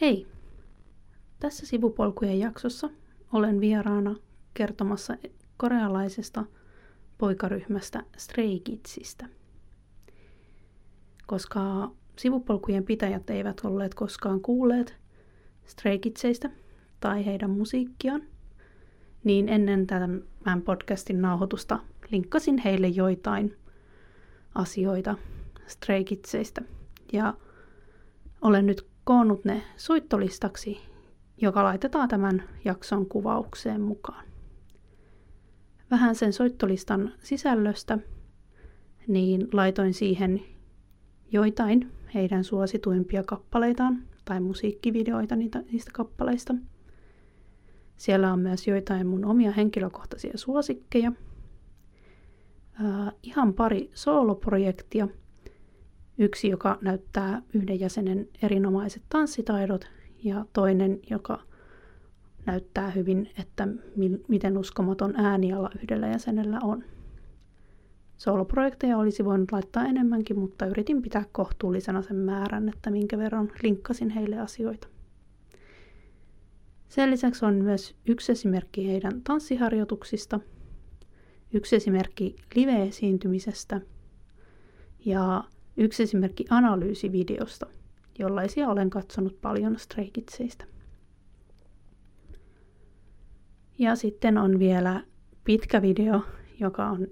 Hei! Tässä sivupolkujen jaksossa olen vieraana kertomassa korealaisesta poikaryhmästä Stray Kidsistä. Koska sivupolkujen pitäjät eivät olleet koskaan kuulleet Stray Kidsistä tai heidän musiikkiaan, niin ennen tämän podcastin nauhoitusta linkkasin heille joitain asioita Stray Kidsistä. Ja olen nyt koonnut ne soittolistaksi, joka laitetaan tämän jakson kuvaukseen mukaan. Vähän sen soittolistan sisällöstä, niin laitoin siihen joitain heidän suosituimpia kappaleitaan tai musiikkivideoita niistä kappaleista. Siellä on myös joitain mun omia henkilökohtaisia suosikkeja. Äh, ihan pari sooloprojektia – Yksi, joka näyttää yhden jäsenen erinomaiset tanssitaidot ja toinen, joka näyttää hyvin, että mi- miten uskomaton ääniala yhdellä jäsenellä on. Soloprojekteja olisi voinut laittaa enemmänkin, mutta yritin pitää kohtuullisena sen määrän, että minkä verran linkkasin heille asioita. Sen lisäksi on myös yksi esimerkki heidän tanssiharjoituksista, yksi esimerkki live-esiintymisestä ja Yksi esimerkki analyysivideosta, jollaisia olen katsonut paljon Stray Kidsistä. Ja sitten on vielä pitkä video, joka on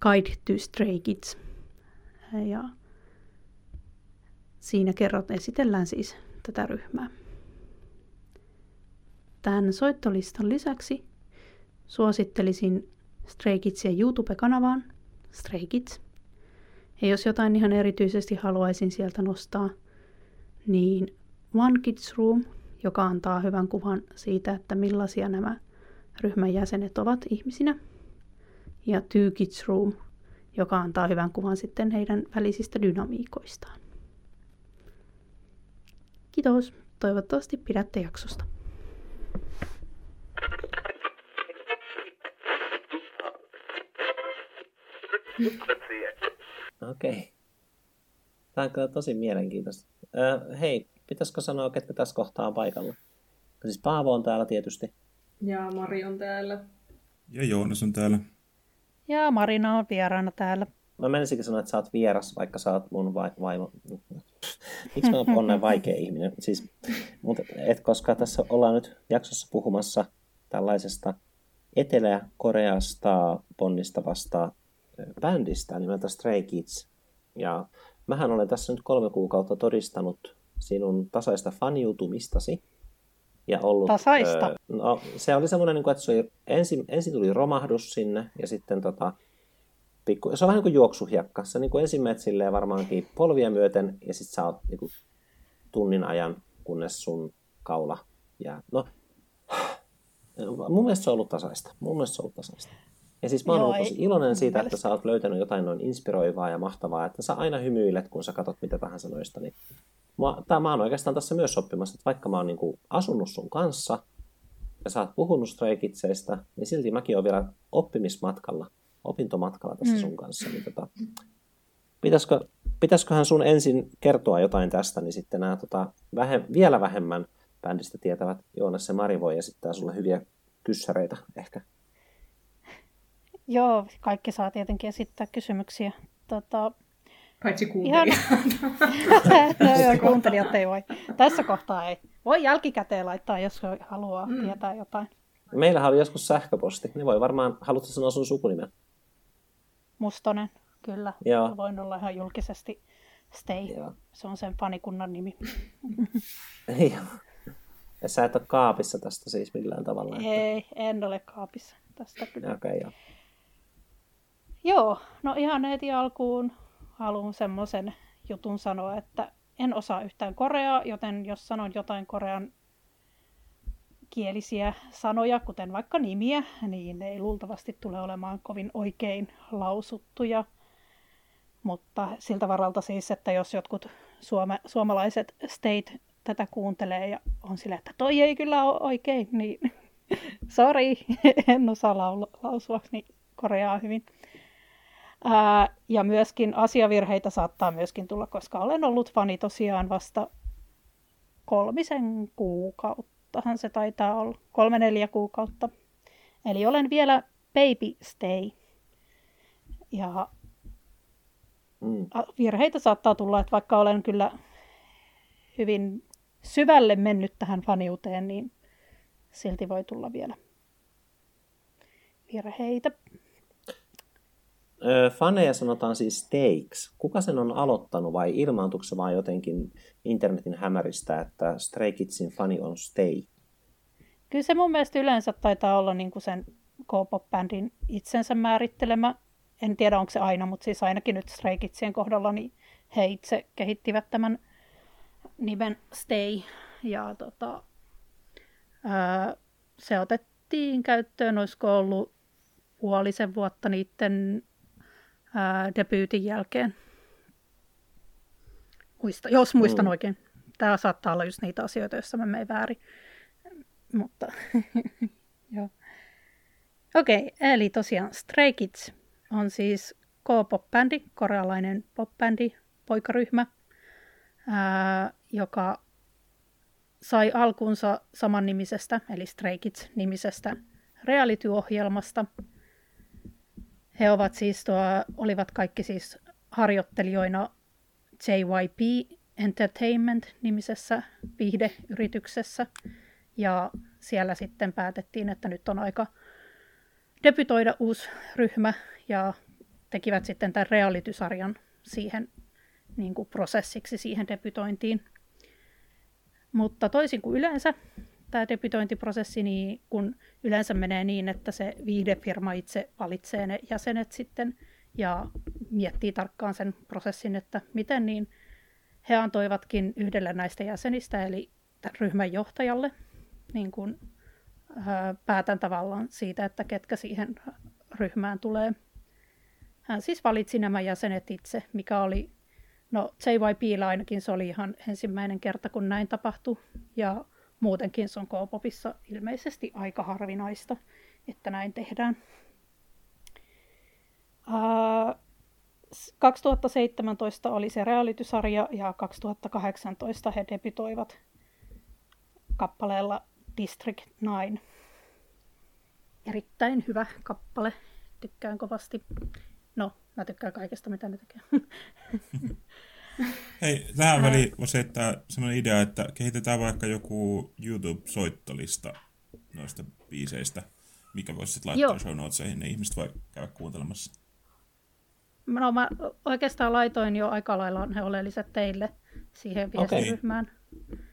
Guide to Stray Kids. Ja siinä kerrot, esitellään siis tätä ryhmää. Tämän soittolistan lisäksi suosittelisin Stray Kidsien YouTube-kanavaan Stray Kids – ja jos jotain ihan erityisesti haluaisin sieltä nostaa, niin One Kids Room, joka antaa hyvän kuvan siitä, että millaisia nämä ryhmän jäsenet ovat ihmisinä. Ja Two Kids Room, joka antaa hyvän kuvan sitten heidän välisistä dynamiikoistaan. Kiitos. Toivottavasti pidätte jaksosta. Okei. Okay. Tämä on kyllä tosi mielenkiintoista. Öö, hei, pitäisikö sanoa, ketkä tässä kohtaa on paikalla? Siis Paavo on täällä tietysti. Ja Mari on täällä. Ja Joonas on täällä. Ja Marina on vieraana täällä. Mä menisinkin sanoa, että sä oot vieras, vaikka sä oot mun vai- vaimo. Miksi mä oon näin vaikea ihminen? Siis, mutta et, koska tässä ollaan nyt jaksossa puhumassa tällaisesta Etelä-Koreasta ponnistavasta bändistä nimeltä Stray Kids. Ja mähän olen tässä nyt kolme kuukautta todistanut sinun tasaista faniutumistasi. Ja ollut, tasaista? Öö, no, se oli semmoinen, niin kuin, että se oli, ensin, ensin tuli romahdus sinne ja sitten tota, pikku, se on vähän niin kuin juoksuhiekka. Se niin kuin ensin menet silleen varmaankin polvia myöten ja sitten sä oot niin kuin, tunnin ajan, kunnes sun kaula jää. No, mun mielestä se on ollut tasaista. Mun mielestä se on ollut tasaista. Ja siis mä oon tosi iloinen siitä, että sä oot löytänyt jotain noin inspiroivaa ja mahtavaa, että sä aina hymyilet, kun sä katot mitä tahansa noista. Niin mä, tää, mä oon oikeastaan tässä myös oppimassa, että vaikka mä oon niinku asunut sun kanssa ja sä oot puhunut Stray Kidsistä, niin silti mäkin oon vielä oppimismatkalla, opintomatkalla tässä mm. sun kanssa. Niin tota, pitäisikö, pitäisiköhän sun ensin kertoa jotain tästä, niin sitten nämä tota, vähe, vielä vähemmän bändistä tietävät Joonas ja Mari voi esittää sulle hyviä kyssäreitä ehkä. Joo, kaikki saa tietenkin esittää kysymyksiä. Tota, Paitsi kuuntelijat. no joo, kuuntelijat ei voi. Tässä kohtaa ei. Voi jälkikäteen laittaa, jos haluaa mm. tietää jotain. Meillähän oli joskus sähköposti. Ne voi varmaan, haluatko sanoa sun sukunimen? Mustonen, kyllä. Joo. Voin olla ihan julkisesti Stay. Joo. Se on sen fanikunnan nimi. Joo. Ja sä et ole kaapissa tästä siis millään tavalla? Ei, että... en ole kaapissa tästä kyllä. Okei, okay, joo. Joo, no ihan heti alkuun haluan semmoisen jutun sanoa, että en osaa yhtään koreaa, joten jos sanon jotain korean kielisiä sanoja, kuten vaikka nimiä, niin ne ei luultavasti tule olemaan kovin oikein lausuttuja. Mutta siltä varalta siis, että jos jotkut suome, suomalaiset state tätä kuuntelee ja on sillä, että toi ei kyllä ole oikein, niin sorry, en osaa lausua niin koreaa hyvin. Ää, ja myöskin asiavirheitä saattaa myöskin tulla, koska olen ollut fani tosiaan vasta kolmisen kuukauttahan se taitaa olla. Kolme neljä kuukautta. Eli olen vielä baby stay. Ja Mm. virheitä saattaa tulla, että vaikka olen kyllä hyvin syvälle mennyt tähän faniuteen, niin silti voi tulla vielä virheitä. Faneja sanotaan siis stakes. Kuka sen on aloittanut vai ilmaantuiko se vaan jotenkin internetin hämäristä, että Stray Kidsin fani on stay? Kyllä se mun mielestä yleensä taitaa olla niin kuin sen K-pop-bändin itsensä määrittelemä. En tiedä, onko se aina, mutta siis ainakin nyt Stray Kidsien kohdalla niin he itse kehittivät tämän nimen Stay. Ja tota, ää, se otettiin käyttöön, olisiko ollut puolisen vuotta niiden ää, debyytin jälkeen. Muista, jos muistan Mm. oikein. Tämä saattaa olla just niitä asioita, joissa mä menen väärin. Mutta joo. Okei, eli tosiaan Stray Kids on siis K-pop-bändi, korealainen pop-bändi, poikaryhmä, ää, joka sai alkunsa samannimisestä, eli Stray Kids-nimisestä reality-ohjelmasta. He ovat siis tuo, olivat kaikki siis harjoittelijoina JYP Entertainment-nimisessä viihdeyrityksessä. Ja siellä sitten päätettiin, että nyt on aika debytoida uusi ryhmä ja tekivät sitten tämän reality-sarjan siihen niin kuin prosessiksi siihen debytointiin. Mutta toisin kuin yleensä tämä debytointiprosessi, niin kun yleensä menee niin, että se viihdefirma itse valitsee ne jäsenet sitten ja miettii tarkkaan sen prosessin, että miten, niin he antoivatkin yhdelle näistä jäsenistä, eli ryhmän johtajalle, niin kuin, ää, päätän tavallaan siitä, että ketkä siihen ryhmään tulee. Hän siis valitsi nämä jäsenet itse, mikä oli, no JYPllä ainakin se oli ihan ensimmäinen kerta, kun näin tapahtui, ja muutenkin se on K-popissa ilmeisesti aika harvinaista, että näin tehdään. Ää, 2017 oli se reality-sarja ja 2018 he debytoivat kappaleella District 9. Erittäin hyvä kappale. Tykkään kovasti. No, mä tykkään kaikesta, mitä ne tekee. Hei, tähän väliin voisi heittää sellainen idea, että kehitetään vaikka joku YouTube-soittolista noista biiseistä, mikä voisi sitten laittaa Joo. show notesihin, niin ihmiset voi käydä kuuntelemassa. No, mä oikeastaan laitoin jo aika lailla ne oleelliset teille siihen viestiryhmään.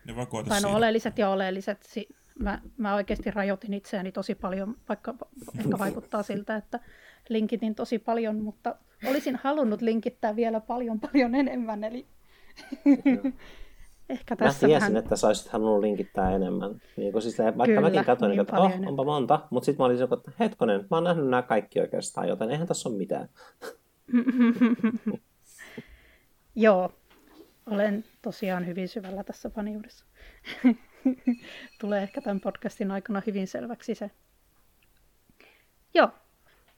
Ne voi koota Tai no oleelliset ja oleelliset. Si- Mä, mä oikeasti rajoitin itseäni tosi paljon, vaikka ehkä vaikuttaa siltä, että linkitin tosi paljon, mutta olisin halunnut linkittää vielä paljon paljon enemmän, eli ehkä Mä tässä tiesin, vähän... että sä olisit halunnut linkittää enemmän. Niin kuin siis, vaikka Kyllä, mäkin katsoin, niin että oh, enemmän. onpa monta, mutta sitten mä olin se, että hetkonen, mä oon nähnyt nämä kaikki oikeastaan, joten eihän tässä ole mitään. Joo, olen tosiaan hyvin syvällä tässä faniudessa. Tulee ehkä tämän podcastin aikana hyvin selväksi se. Joo,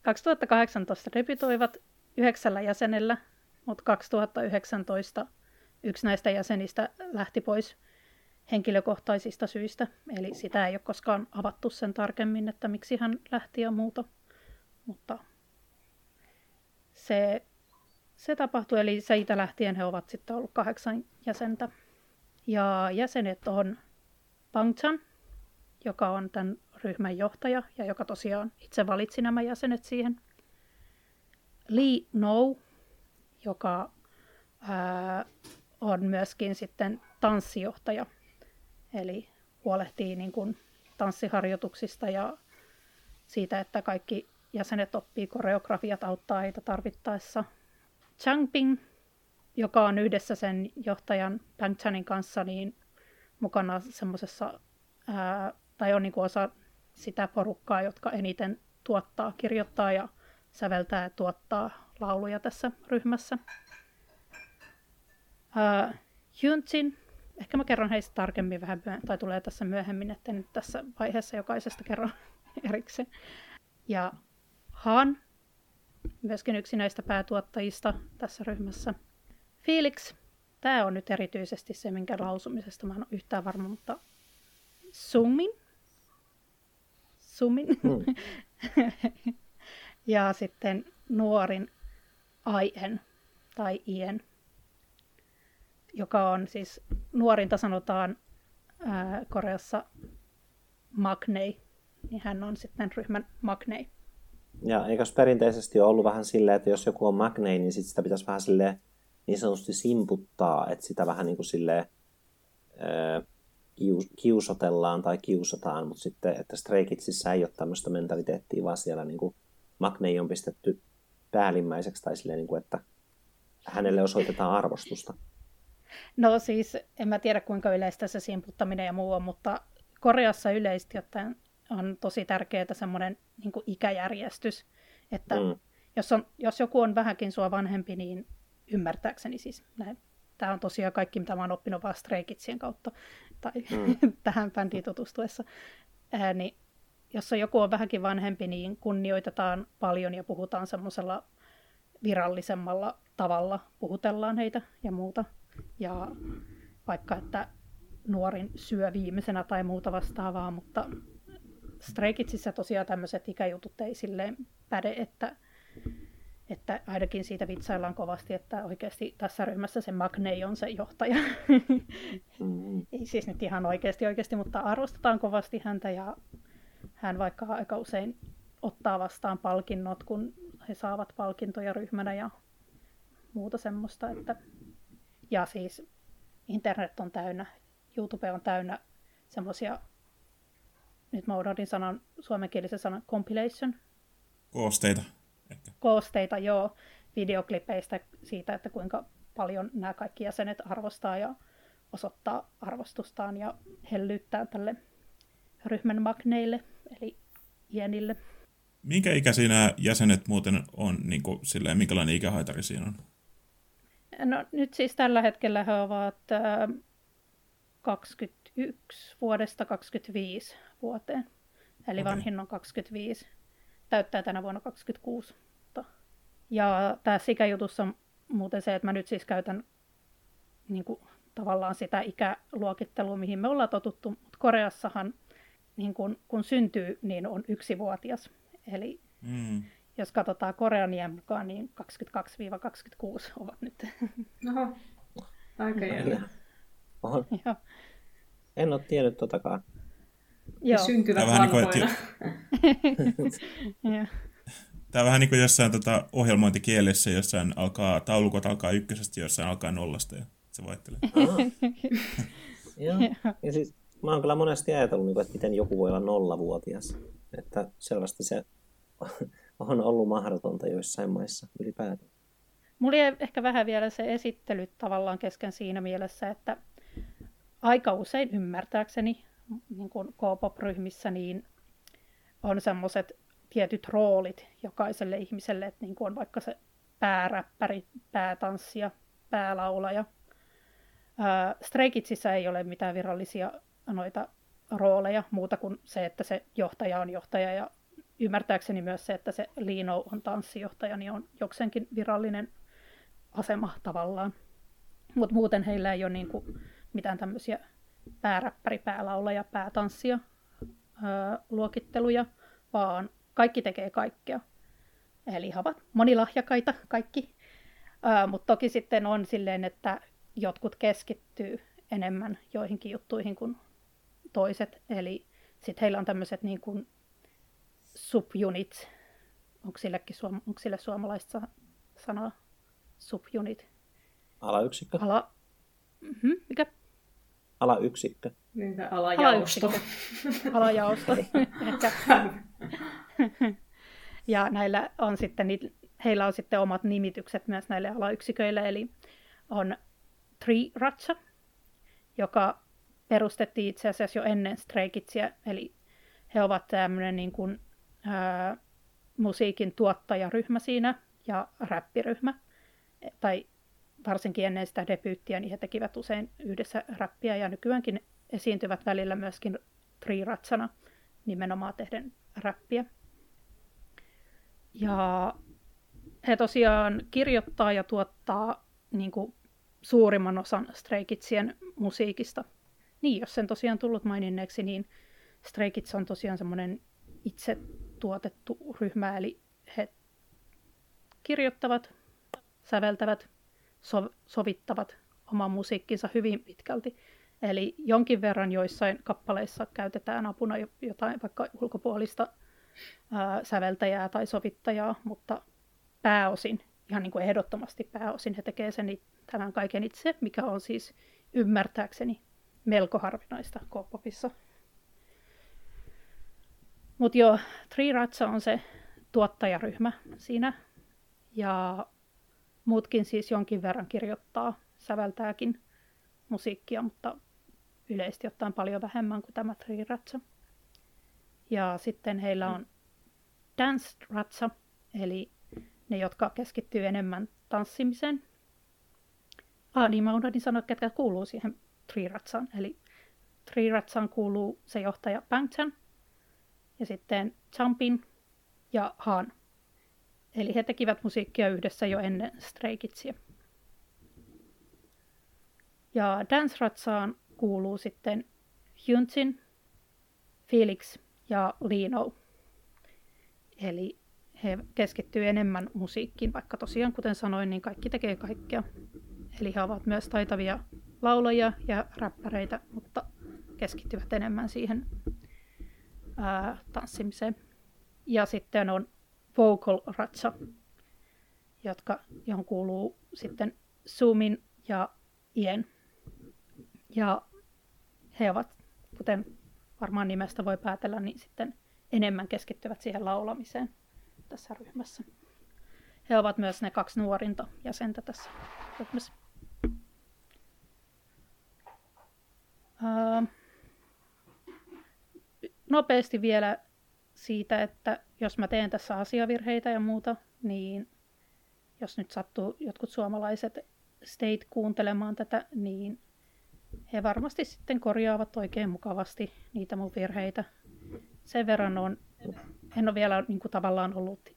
2018 debytoivat yhdeksällä jäsenellä, mutta 2019 yksi näistä jäsenistä lähti pois henkilökohtaisista syistä. Eli sitä ei ole koskaan avattu sen tarkemmin, että miksi hän lähti ja muuta. Mutta se se tapahtui, eli siitä lähtien he ovat sitten ollut kahdeksan jäsentä. Ja jäsenet on Bangchan, joka on tämän ryhmän johtaja ja joka tosiaan itse valitsi nämä jäsenet siihen. Lee No, joka ää, on myöskin sitten tanssijohtaja, eli huolehtii niin kuin tanssiharjoituksista ja siitä, että kaikki jäsenet oppii koreografiat, auttaa heitä tarvittaessa. Changping, joka on yhdessä sen johtajan Bang Chanin kanssa niin mukana semmoisessa, tai on niin kuin osa sitä porukkaa, jotka eniten tuottaa, kirjoittaa ja säveltää ja tuottaa lauluja tässä ryhmässä. Ää, Hyunjin, ehkä mä kerron heistä tarkemmin vähän, tai tulee tässä myöhemmin, että nyt tässä vaiheessa jokaisesta kerron erikseen. Ja Han, myöskin yksi näistä päätuottajista tässä ryhmässä. Felix, tämä on nyt erityisesti se, minkä lausumisesta mä en ole yhtään varma, mutta Sumin. Sumin. Hmm. ja sitten nuorin Aien tai Ien, joka on siis, nuorinta sanotaan ää, Koreassa Magnei, niin hän on sitten ryhmän Magnei. Ja eikös perinteisesti ole ollut vähän silleen, että jos joku on Magnei, niin sit sitä pitäisi vähän silleen niin sanotusti simputtaa, että sitä vähän niin kuin silleen, ää, kiusotellaan tai kiusataan, mutta sitten, että Stray Kidsissä ei ole tämmöistä mentaliteettia, vaan siellä niin kuin Magnei on pistetty päällimmäiseksi tai silleen, niin kuin, että hänelle osoitetaan arvostusta. No siis, en mä tiedä kuinka yleistä se simputtaminen ja muu on, mutta Koreassa yleisesti ottaen on tosi tärkeää semmoinen niin ikäjärjestys, että mm. jos, on, jos joku on vähänkin sua vanhempi, niin ymmärtääkseni siis näin. Tämä on tosiaan kaikki, mitä mä oon oppinut vaan Stray Kidsien kautta tai mm. tähän bändiin tutustuessa. Ää, niin jos on joku on vähänkin vanhempi, niin kunnioitetaan paljon ja puhutaan semmoisella virallisemmalla tavalla, puhutellaan heitä ja muuta. Ja vaikka, että nuorin syö viimeisenä tai muuta vastaavaa, mutta Stray Kidsissä tosiaan tämmöiset ikäjutut ei silleen päde, että, että ainakin siitä vitsaillaan kovasti, että oikeasti tässä ryhmässä se Magnei on se johtaja. Mm. ei siis nyt ihan oikeasti oikeasti, mutta arvostetaan kovasti häntä ja hän vaikka aika usein ottaa vastaan palkinnot, kun he saavat palkintoja ryhmänä ja muuta semmoista. Että... Ja siis internet on täynnä, YouTube on täynnä semmoisia, nyt mä unohdin sanan, suomenkielisen sanan compilation. Koosteita. Ehkä. Koosteita, joo, videoklipeistä siitä, että kuinka paljon nämä kaikki jäsenet arvostaa ja osoittaa arvostustaan ja hellyyttää tälle ryhmän magneille, eli ienille. Minkä ikäisiä nämä jäsenet muuten on, niin kuin, silleen, minkälainen ikähaitari siinä on? No nyt siis tällä hetkellä he ovat äh, 21 vuodesta 25 vuoteen. Eli okay. vanhin on 25. Täyttää tänä vuonna 26. Ja tässä ikäjutussa on muuten se, että mä nyt siis käytän niin kuin, tavallaan sitä ikäluokittelua, mihin me ollaan totuttu. Mutta Koreassahan niin kun, kun syntyy, niin on yksivuotias. Eli mm. jos katsotaan Korean iän mukaan, niin 22-26 ovat nyt. Oho, aika jännä. En ole tiennyt totakaan. Joo. Syntyvät Tämä vanhoina. Niin kuin, Tämä on vähän niin kuin jossain tota, ohjelmointikielessä, jossain alkaa, taulukot alkaa ykkösestä, jossain alkaa nollasta ja se vaihtelee. Joo. Ja siis, mä oon kyllä monesti ajatellut, niin että miten joku voi olla nollavuotias. Että selvästi se on ollut mahdotonta joissain maissa ylipäätään. Mulla jäi ehkä vähän vielä se esittely tavallaan kesken siinä mielessä, että aika usein ymmärtääkseni niin kuin K-pop-ryhmissä niin on semmoiset tietyt roolit jokaiselle ihmiselle, että niin kuin on vaikka se pääräppäri, päätanssija, päälaulaja. Kidsissä ei ole mitään virallisia noita rooleja muuta kuin se, että se johtaja on johtaja ja ymmärtääkseni myös se, että se Lino on tanssijohtaja, niin on jokseenkin virallinen asema tavallaan. Mutta muuten heillä ei ole niinku mitään tämmöisiä pääräppäri, päälaulaja, päätanssia öö, luokitteluja, vaan kaikki tekee kaikkea. Eli he ovat monilahjakaita kaikki. Öö, Mutta toki sitten on silleen, että jotkut keskittyy enemmän joihinkin juttuihin kuin toiset. Eli sitten heillä on tämmöiset niin kuin subunits. Onko, sillekin suom- onko sille suomalaista sanaa? Subunit. Alayksikkö. Ala... Mm-hmm. Mikä? Alayksikkö. Niinpä alajaosto. Alajaosto. ja näillä on sitten, heillä on sitten omat nimitykset myös näille alayksiköille, eli on Tree Ratsa, joka perustettiin itse asiassa jo ennen Stray Kidsia, eli he ovat tämmöinen niin kuin, ää, musiikin tuottajaryhmä siinä ja räppiryhmä. Tai varsinkin ennen sitä debyyttiä, niin he tekivät usein yhdessä räppiä ja nykyäänkin esiintyvät välillä myöskin triiratsana nimenomaan tehden räppiä. Ja he tosiaan kirjoittaa ja tuottaa niin kuin suurimman osan Stray Kidsien musiikista. Niin, jos sen tosiaan tullut maininneeksi, niin Stray Kids on tosiaan semmoinen itse tuotettu ryhmä, eli he kirjoittavat, säveltävät, sov- sovittavat oman musiikkinsa hyvin pitkälti. Eli jonkin verran joissain kappaleissa käytetään apuna jotain vaikka ulkopuolista ää, säveltäjää tai sovittajaa, mutta pääosin, ihan niin kuin ehdottomasti pääosin, he tekevät sen tämän kaiken itse, mikä on siis ymmärtääkseni melko harvinaista K-popissa. Mutta joo, Three Ratsa on se tuottajaryhmä siinä. Ja muutkin siis jonkin verran kirjoittaa, säveltääkin musiikkia, mutta yleisesti ottaen paljon vähemmän kuin tämä Three Ratsa. Ja sitten heillä on Dance Ratsa, eli ne, jotka keskittyy enemmän tanssimiseen. Ah, niin mä unohdin sanoa, ketkä kuuluu siihen Three Ratsaan. Eli Three Ratsaan kuuluu se johtaja Bangchan, ja sitten Champin ja Han. Eli he tekivät musiikkia yhdessä jo ennen Stray Kidsia. Ja Dance Ratsaan kuuluu sitten Hyuntsin, Felix ja Lino. Eli he keskittyy enemmän musiikkiin, vaikka tosiaan kuten sanoin, niin kaikki tekee kaikkea. Eli he ovat myös taitavia laulajia ja räppäreitä, mutta keskittyvät enemmän siihen ää, tanssimiseen. Ja sitten on vocal ratsa, jotka, johon kuuluu sitten Zoomin ja Ien. Ja he ovat, kuten varmaan nimestä voi päätellä, niin sitten enemmän keskittyvät siihen laulamiseen tässä ryhmässä. He ovat myös ne kaksi nuorinta jäsentä tässä ryhmässä. Uh, nopeasti vielä siitä, että jos mä teen tässä asiavirheitä ja muuta, niin jos nyt sattuu jotkut suomalaiset state kuuntelemaan tätä, niin he varmasti sitten korjaavat oikein mukavasti niitä mun virheitä. Sen verran on, en ole vielä niin kuin tavallaan ollut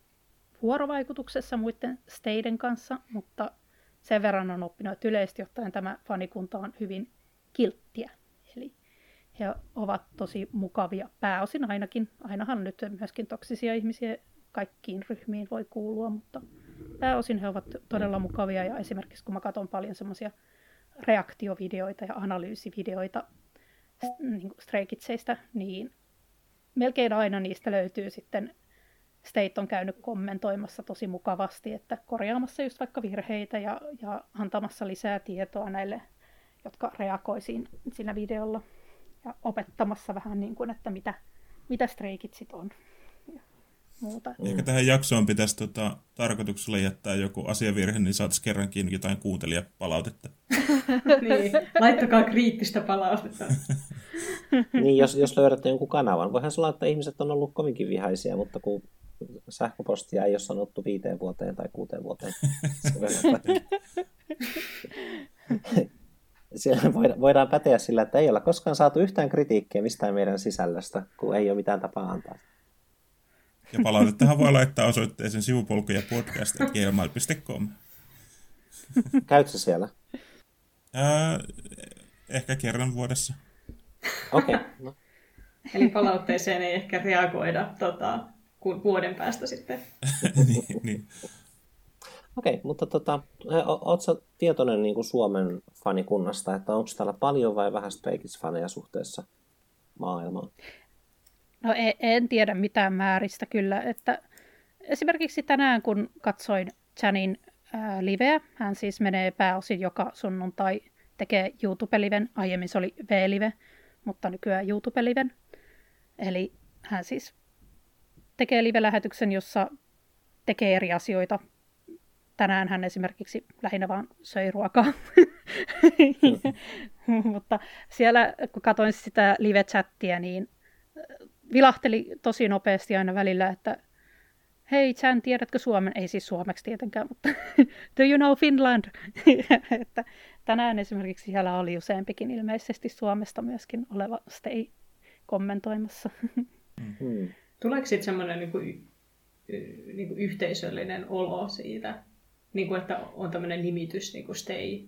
vuorovaikutuksessa muiden steiden kanssa, mutta sen verran on oppinut, että yleisesti ottaen tämä fanikunta on hyvin kilttiä. Eli he ovat tosi mukavia, pääosin ainakin. Ainahan nyt myöskin toksisia ihmisiä kaikkiin ryhmiin voi kuulua, mutta pääosin he ovat todella mukavia ja esimerkiksi kun mä katson paljon semmoisia reaktiovideoita ja analyysivideoita niin Stray Kidsistä, niin melkein aina niistä löytyy sitten State on käynyt kommentoimassa tosi mukavasti, että korjaamassa just vaikka virheitä ja, ja antamassa lisää tietoa näille, jotka reagoisiin siinä videolla ja opettamassa vähän niin kuin, että mitä, mitä Stray Kidsit on muuta. Ehkä tähän jaksoon pitäisi tota, tarkoituksella jättää joku asiavirhe, niin saataisiin kerrankin jotain kuuntelijapalautetta. niin, laittakaa kriittistä palautetta. niin, jos, jos löydätte jonkun kanavan. Voihan se olla, että ihmiset on ollut kovinkin vihaisia, mutta kun sähköpostia ei ole sanottu viiteen vuoteen tai kuuteen vuoteen. Siellä voidaan päteä sillä, että ei ole koskaan saatu yhtään kritiikkiä mistään meidän sisällöstä, kun ei ole mitään tapaa antaa. Ja palautettahan voi laittaa osoitteeseen sivupolkuja podcast.gmail.com. Käytkö siellä? Ää, ehkä kerran vuodessa. Okei. Okay, no. Eli palautteeseen ei ehkä reagoida tota, kuin vuoden päästä sitten. niin, niin. Okei, mutta tota, ootko tietoinen niin kuin Suomen fanikunnasta, että onko täällä paljon vai vähän Stray faneja suhteessa maailmaan? No en, en tiedä mitään määristä kyllä, että esimerkiksi tänään kun katsoin Chanin ää, liveä, hän siis menee pääosin joka sunnuntai, tekee YouTube-liven, aiemmin se oli V-live, mutta nykyään YouTube-liven. Eli hän siis tekee live-lähetyksen, jossa tekee eri asioita. Tänään hän esimerkiksi lähinnä vaan söi ruokaa. Mutta siellä, kun katsoin sitä live-chattia, niin vilahteli tosi nopeasti aina välillä, että hei Chan, tiedätkö Suomen? Ei siis suomeksi tietenkään, mutta do you know Finland? että tänään esimerkiksi siellä oli useampikin ilmeisesti Suomesta myöskin oleva stay kommentoimassa. mm. Tuleeko sitten semmoinen niin kuin, niin kuin yhteisöllinen olo siitä, niin kuin, että on tämmöinen nimitys niin kuin stay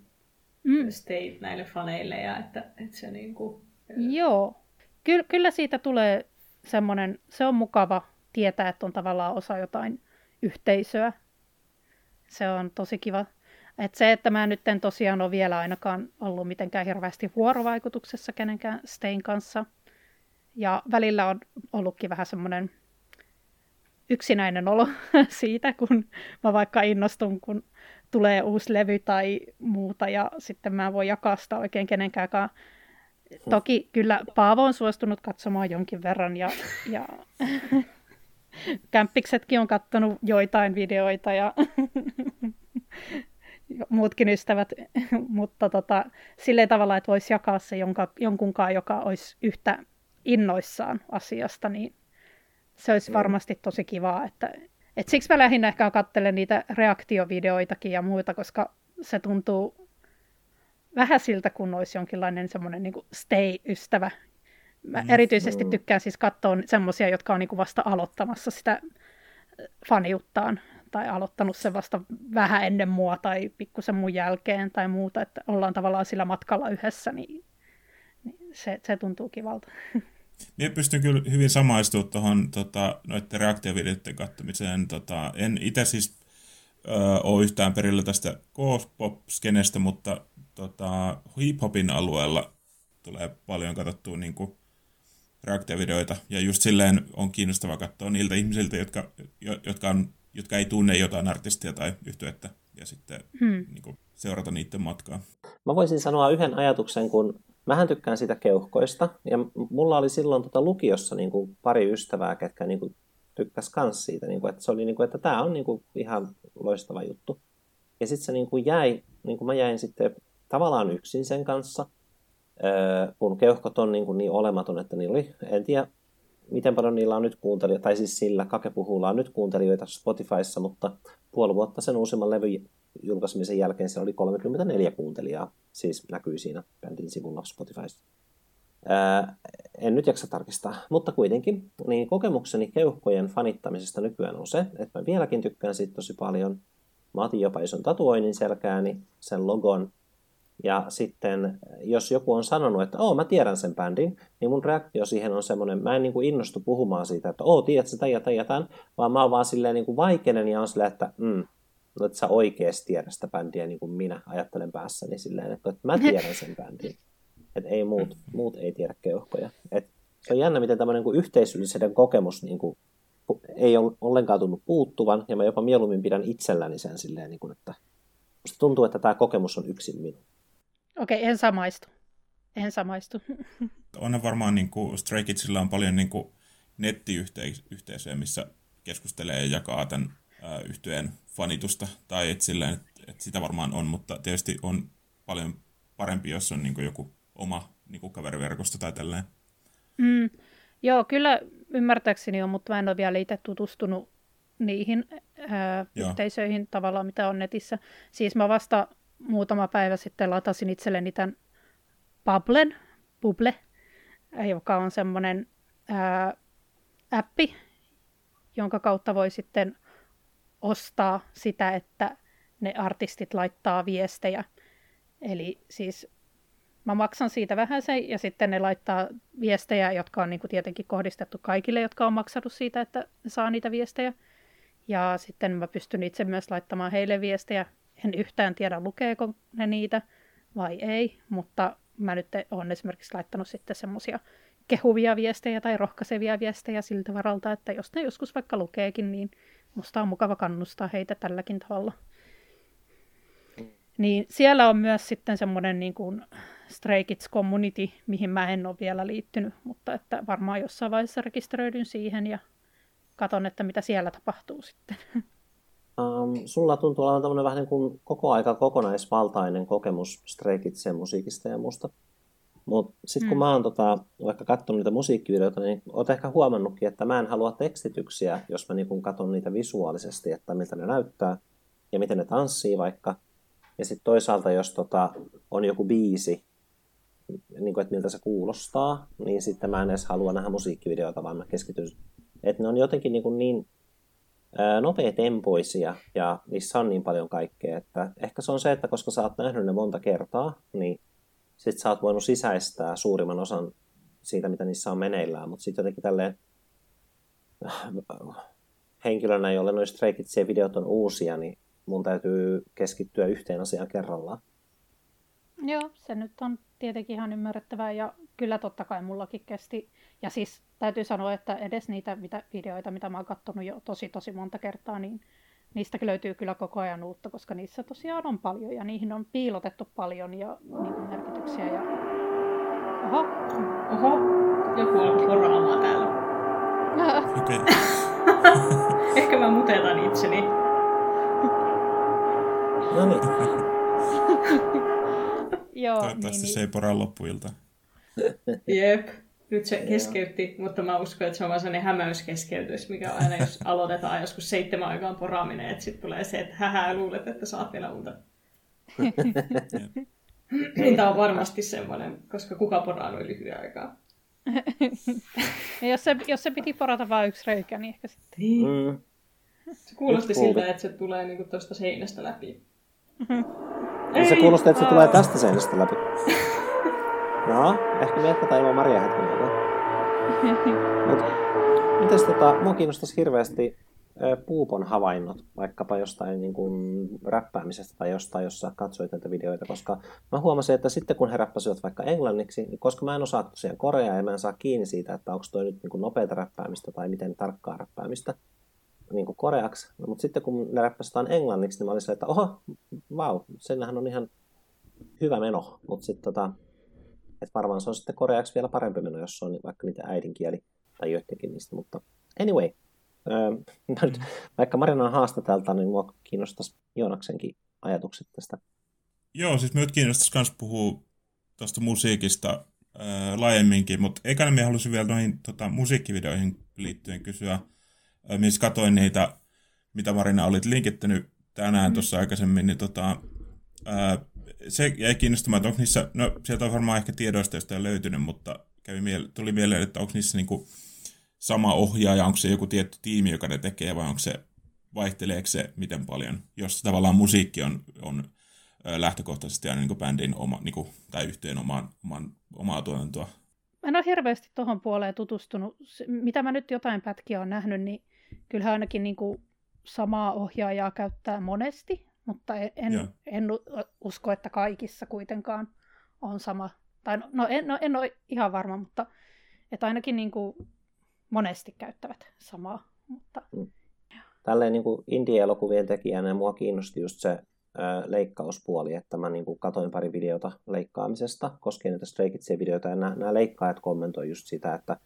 mm. Stay näille faneille ja että, että se niin kuin... Joo. Ky- kyllä siitä tulee semmoinen, se on mukava tietää, että on tavallaan osa jotain yhteisöä. Se on tosi kiva. Et se, että mä nyt en tosiaan ole vielä ainakaan ollut mitenkään hirveästi vuorovaikutuksessa kenenkään Stein kanssa. Ja välillä on ollutkin vähän semmoinen yksinäinen olo siitä, kun mä vaikka innostun, kun tulee uusi levy tai muuta, ja sitten mä en voi jakaa sitä oikein kenenkään. Toki kyllä Paavo on suostunut katsomaan jonkin verran, ja, ja kämppiksetkin on kattonut joitain videoita, ja muutkin ystävät, mutta tota, silleen tavalla, että voisi jakaa se jonka, jonkunkaan, joka olisi yhtä innoissaan asiasta, niin se olisi varmasti tosi kivaa. Että, et siksi mä lähinnä ehkä katselen niitä reaktiovideoitakin ja muita, koska se tuntuu vähän siltä, kun olisi jonkinlainen semmoinen niin stay-ystävä. Mä mm, erityisesti tykkään siis katsoa semmoisia, jotka on niin kuin vasta aloittamassa sitä faniuttaan tai aloittanut sen vasta vähän ennen mua tai pikkusen mun jälkeen tai muuta, että ollaan tavallaan sillä matkalla yhdessä, niin, niin se, se tuntuu kivalta. Minä pystyn kyllä hyvin samaistumaan tuohon tota, noiden reaktiovideoiden katsomiseen. Tota, en itse siis ö, ole yhtään perillä tästä K-pop-skenestä, mutta tota, hip-hopin alueella tulee paljon katsottua niin kuin, reaktiovideoita. Ja just silleen on kiinnostavaa katsoa niiltä ihmisiltä, jotka, jotka, on, jotka ei tunne jotain artistia tai yhtyettä, ja sitten hmm. niin kuin, seurata niiden matkaa. Mä voisin sanoa yhden ajatuksen, kun mähän tykkään sitä keuhkoista, ja mulla oli silloin tota lukiossa niin kuin pari ystävää, ketkä niin kuin tykkäs kans siitä, niin kuin, että se oli niin kuin, että tämä on niin kuin ihan loistava juttu. Ja sitten se niin kuin jäi, niin kuin mä jäin sitten tavallaan yksin sen kanssa, kun keuhkot on niin, kuin niin olematon, että niillä oli, en tiedä miten paljon niillä on nyt kuuntelijoita, tai siis sillä Kakepuhulla on nyt kuuntelijoita Spotifyssa, mutta puoli vuotta sen uusimman levyn julkaisemisen jälkeen se oli 34 kuuntelijaa, siis näkyy siinä bändin sivulla Spotifyssa. Ää, en nyt jaksa tarkistaa, mutta kuitenkin, niin kokemukseni keuhkojen fanittamisesta nykyään on se, että mä vieläkin tykkään siitä tosi paljon. Mä otin jopa ison tatuoinnin selkääni, sen logon, ja sitten, jos joku on sanonut, että oo, mä tiedän sen bändin, niin mun reaktio siihen on semmoinen, mä en niin kuin innostu puhumaan siitä, että oo, tiedät ja tämän ja vaan mä oon vaan silleen niin kuin vaikeinen ja on silleen, että mm, no, että sä oikeasti tiedä sitä bändiä niin kuin minä ajattelen päässäni silleen, että, että mä tiedän sen bändin. Että ei muut, muut ei tiedä keuhkoja. Et se on jännä, miten tämmöinen niin yhteisöllisyyden kokemus niin kuin, ei ole ollenkaan tunnu puuttuvan, ja mä jopa mieluummin pidän itselläni sen silleen, niin kuin, että musta tuntuu, että tämä kokemus on yksin minun. Okei, okay, en samaistu. En samaistu. On varmaan niin kuin Stray Kidsillä on paljon niin kuin nettiyhteisöjä, missä keskustelee ja jakaa tämän yhtyeen fanitusta. Tai et silleen, että et sitä varmaan on, mutta tietysti on paljon parempi, jos on niin joku oma niin kaveriverkosto tai tälleen. Mm, joo, kyllä ymmärtääkseni on, mutta mä en ole vielä itse tutustunut niihin ää, yhteisöihin tavallaan, mitä on netissä. Siis mä vasta muutama päivä sitten latasin itselleni tämän Bubblen, Bubble, joka on semmoinen ää, appi, jonka kautta voi sitten ostaa sitä, että ne artistit laittaa viestejä. Eli siis mä maksan siitä vähän se, ja sitten ne laittaa viestejä, jotka on niin kuin tietenkin kohdistettu kaikille, jotka on maksanut siitä, että saa niitä viestejä. Ja sitten mä pystyn itse myös laittamaan heille viestejä, en yhtään tiedä, lukeeko ne niitä vai ei, mutta mä nyt olen esimerkiksi laittanut sitten semmoisia kehuvia viestejä tai rohkaisevia viestejä siltä varalta, että jos ne joskus vaikka lukeekin, niin musta on mukava kannustaa heitä tälläkin tavalla. Niin siellä on myös sitten semmoinen niin kuin Stray Kids Community, mihin mä en ole vielä liittynyt, mutta että varmaan jossain vaiheessa rekisteröidyn siihen ja katon, että mitä siellä tapahtuu sitten. Um, sulla tuntuu olevan tämmöinen vähän niin kuin koko aika kokonaisvaltainen kokemus Stray Kidsien musiikista ja musta. Mutta sitten kun mm. mä oon tota, vaikka katsonut niitä musiikkivideoita, niin oot ehkä huomannutkin, että mä en halua tekstityksiä, jos mä niin katson niitä visuaalisesti, että miltä ne näyttää ja miten ne tanssii vaikka. Ja sitten toisaalta, jos tota, on joku biisi, niin kuin, että miltä se kuulostaa, niin sitten mä en edes halua nähdä musiikkivideota, vaan mä keskityn, että ne on jotenkin niin, kuin niin nopeatempoisia ja niissä on niin paljon kaikkea, että ehkä se on se, että koska sä oot nähnyt ne monta kertaa, niin sit sä oot voinut sisäistää suurimman osan siitä, mitä niissä on meneillään, mutta sitten jotenkin tälleen henkilönä, jolle noin Stray videot on uusia, niin mun täytyy keskittyä yhteen asiaan kerrallaan. Joo, se nyt on tietenkin ihan ymmärrettävää ja kyllä totta kai mullakin kesti. Ja siis täytyy sanoa, että edes niitä mitä, videoita, mitä mä oon katsonut jo tosi tosi monta kertaa, niin niistä löytyy kyllä koko ajan uutta, koska niissä tosiaan on paljon ja niihin on piilotettu paljon ja niin merkityksiä. Ja... Oho. Oho, joku on poraamaan täällä. Okei. Ehkä mä mutetan itseni. No niin. Joo, Toivottavasti niin, se ei poraa loppuilta. Jep. Nyt se keskeytti, mutta mä uskon, että se on vaan sellainen hämäyskeskeytys, mikä on aina, jos aloitetaan joskus seitsemän aikaan poraaminen, että sitten tulee se, että hähää luulet, että saat vielä unta. niin tämä on varmasti semmoinen, koska kuka poraa noin lyhyen aikaa. ja jos, se, jos se piti porata vain yksi reikä, niin ehkä sitten. Niin. Mm. Se kuulosti siltä, että se tulee niinku tuosta seinästä läpi. Niin se kuulostaa, että se tulee tästä seinästä läpi. No, ehkä me jatketaan ilman Maria hetken. Mut, mites tota, mua kiinnostaisi hirveästi Puupon havainnot, vaikkapa jostain niin kuin, räppäämisestä tai jostain, jos sä katsoit näitä videoita, koska mä huomasin, että sitten kun he räppäsivät vaikka englanniksi, niin koska mä en osaa tosiaan koreaa ja mä en saa kiinni siitä, että onko toi nyt niin kuin nopeata räppäämistä tai miten tarkkaa räppäämistä niin kuin koreaksi, no, mutta sitten kun ne räppäsitään englanniksi, niin mä olin se, että oho, vau, senhän on ihan hyvä meno, mutta sitten tota, et varmaan se on sitten koreaksi vielä parempi meno, jos se on vaikka niitä äidinkieli tai joidenkin niistä, mutta anyway. Öö, mä nyt, vaikka Marina on haastatelta, niin mua kiinnostaisi Joonaksenkin ajatukset tästä. Joo, siis minut kiinnostaisi myös puhua tuosta musiikista ää, laajemminkin, mutta eikä minä halusin vielä noihin tota, musiikkivideoihin liittyen kysyä, ää, missä katoin niitä, mitä Marina olit linkittänyt tänään mm. tuossa aikaisemmin, niin tota, ää, se jäi kiinnostamaan, että onko niissä, no sieltä on varmaan ehkä tiedoista jostain löytynyt, mutta kävi miele- tuli mieleen, että onko niissä niinku sama ohjaaja, onko se joku tietty tiimi, joka ne tekee, vai onko se, vaihteleeko se miten paljon, jos tavallaan musiikki on, on lähtökohtaisesti aina niin bändin oma, niin kuin, tai yhteen oman, oman, omaa tuotantoa. Mä en ole hirveästi tuohon puoleen tutustunut. Mitä mä nyt jotain pätkiä on nähnyt, niin kyllähän ainakin niin kuin samaa ohjaajaa käyttää monesti, mutta en, en, Joo. en usko, että kaikissa kuitenkaan on sama. Tai no, no, en, no en ole ihan varma, mutta että ainakin niin kuin monesti käyttävät samaa. Mutta Tälleen niin kuin indie-elokuvien tekijänä mua kiinnosti just se ö, leikkauspuoli, että mä niin kuin katoin pari videota leikkaamisesta koskien näitä Stray Kidsien videoita, ja nämä, nämä leikkaajat kommentoi just sitä, että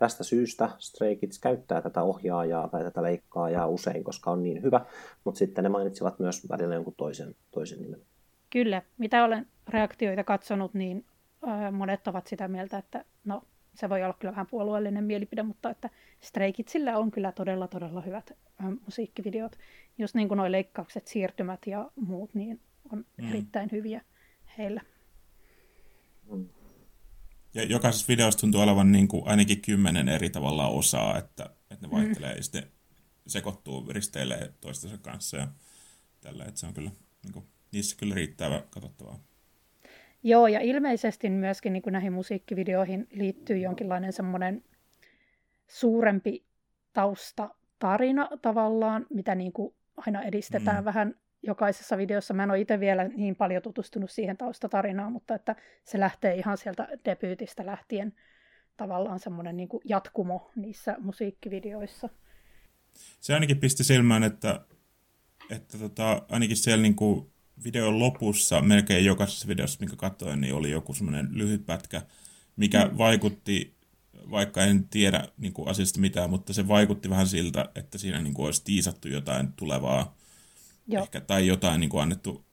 tästä syystä Stray Kids käyttää tätä ohjaajaa tai tätä leikkaajaa usein, koska on niin hyvä, mutta sitten ne mainitsivat myös välillä jonkun toisen, toisen nimen. kyllä, mitä olen reaktioita katsonut, niin ö, monet ovat sitä mieltä, että no se voi olla kyllä vähän puolueellinen mielipide, mutta että Stray Kidsillä on kyllä todella, todella hyvät ö, musiikkivideot. Just niin kuin nuo leikkaukset, siirtymät ja muut, niin on Mm. mm. erittäin hyviä heillä. Ja jokaisessa videossa tuntuu olevan niin kuin ainakin kymmenen eri tavalla osaa, että, että ne vaihtelee mm. ja sitten sekoittuu, risteilee toistensa kanssa ja tällä, että se on kyllä, niin kuin, niissä kyllä riittävä katsottavaa. Joo, ja ilmeisesti myöskin niin kuin näihin musiikkivideoihin liittyy jonkinlainen semmoinen suurempi taustatarina tavallaan, mitä niin kuin aina edistetään Mm. mm. vähän jokaisessa videossa. Mä en ole itse vielä niin paljon tutustunut siihen taustatarinaan, mutta että se lähtee ihan sieltä debyytistä lähtien tavallaan semmoinen niin jatkumo niissä musiikkivideoissa. Se ainakin pisti silmään, että, että tota, ainakin siellä niin kuin videon lopussa, melkein jokaisessa videossa, minkä katsoin, niin oli joku semmoinen lyhyt pätkä, mikä mm. vaikutti, vaikka en tiedä niin kuin asiasta mitään, mutta se vaikutti vähän siltä, että siinä niin kuin olisi tiisattu jotain tulevaa, Joo. ehkä, tai jotain niin kuin annettu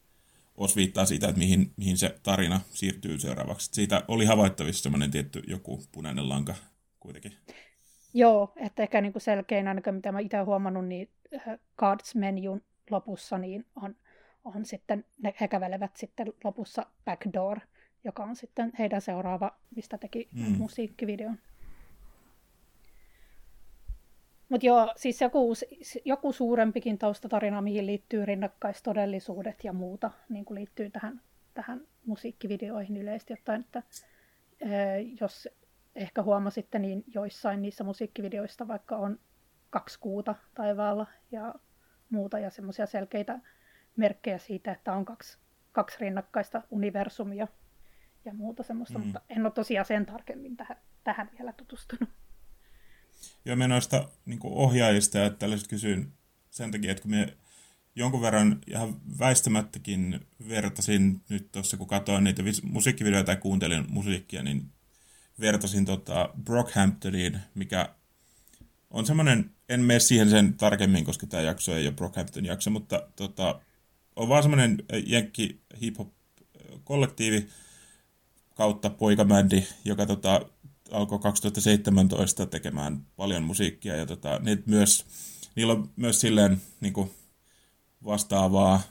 osviittaa siitä, että mihin, mihin se tarina siirtyy seuraavaksi. Siitä oli havaittavissa semmoinen tietty joku punainen lanka kuitenkin. Joo, että ehkä niin kuin selkein ainakin mitä mä itse huomannut, niin äh, cards-menjun lopussa niin on, on sitten, ne, he kävelevät sitten lopussa Backdoor, joka on sitten heidän seuraava, mistä teki mm. musiikkivideon. Mutta joo, siis joku, joku suurempikin taustatarina, mihin liittyy rinnakkaistodellisuudet ja muuta, niin kuin liittyy tähän, tähän musiikkivideoihin yleisesti ottaen, että jos ehkä huomasitte, niin joissain niissä musiikkivideoista vaikka on kaksi kuuta taivaalla ja muuta ja semmoisia selkeitä merkkejä siitä, että on kaksi, kaksi rinnakkaista universumia ja muuta semmoista, mm. mutta en ole tosiaan sen tarkemmin tähän, tähän vielä tutustunut. Joo, me noista niin ohjaajista ja tällaiset kysyin sen takia, että kun me jonkun verran ihan väistämättäkin vertasin nyt tuossa, kun katsoin niitä musiikkivideoita ja kuuntelin musiikkia, niin vertasin tota Brockhamptoniin, mikä on semmoinen, en mene siihen sen tarkemmin, koska tämä jakso ei ole Brockhampton jakso, mutta tota, on vaan semmoinen jenkki hip-hop kollektiivi kautta poikabändi, joka tota, alkoi 2017 tekemään paljon musiikkia ja tota, ne myös, niillä on myös silleen niin kuin vastaavaa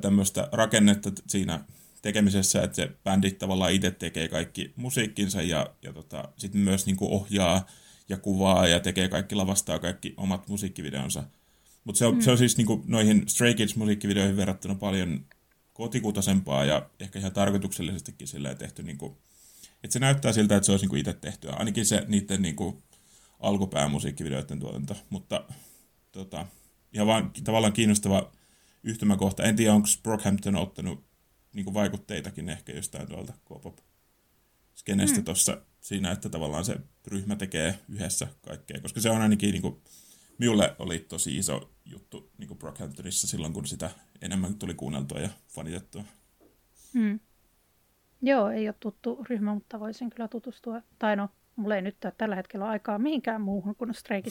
tämmöistä rakennetta siinä tekemisessä, että se bändi tavallaan itse tekee kaikki musiikkinsa ja, ja tota, sitten myös niin kuin ohjaa ja kuvaa ja tekee kaikki, lavastaa kaikki omat musiikkivideonsa. Mutta se, on, mm. se on siis niin kuin noihin Stray Kids musiikkivideoihin verrattuna paljon kotikutaisempaa ja ehkä ihan tarkoituksellisestikin silleen tehty, niin kuin, että se näyttää siltä, että se olisi niin kuin itse tehtyä. Ainakin se niiden niin kuin, alkupään musiikkivideoiden tuotanto, mutta tota, ihan vaan tavallaan kiinnostava yhtymäkohta. En tiedä, onko Brockhampton ottanut niin kuin vaikutteitakin ehkä jostain tuolta K-pop skenestä mm. tuossa siinä, että tavallaan se ryhmä tekee yhdessä kaikkea, koska se on ainakin niin kuin, minulle oli tosi iso juttu niin kuin Brockhamptonissa silloin, kun sitä enemmän tuli kuunneltua ja fanitettua. Mm. Joo, ei ole tuttu ryhmä, mutta voisin kyllä tutustua. Tai no, mulla ei nyt tällä hetkellä aikaa mihinkään muuhun kuin Stray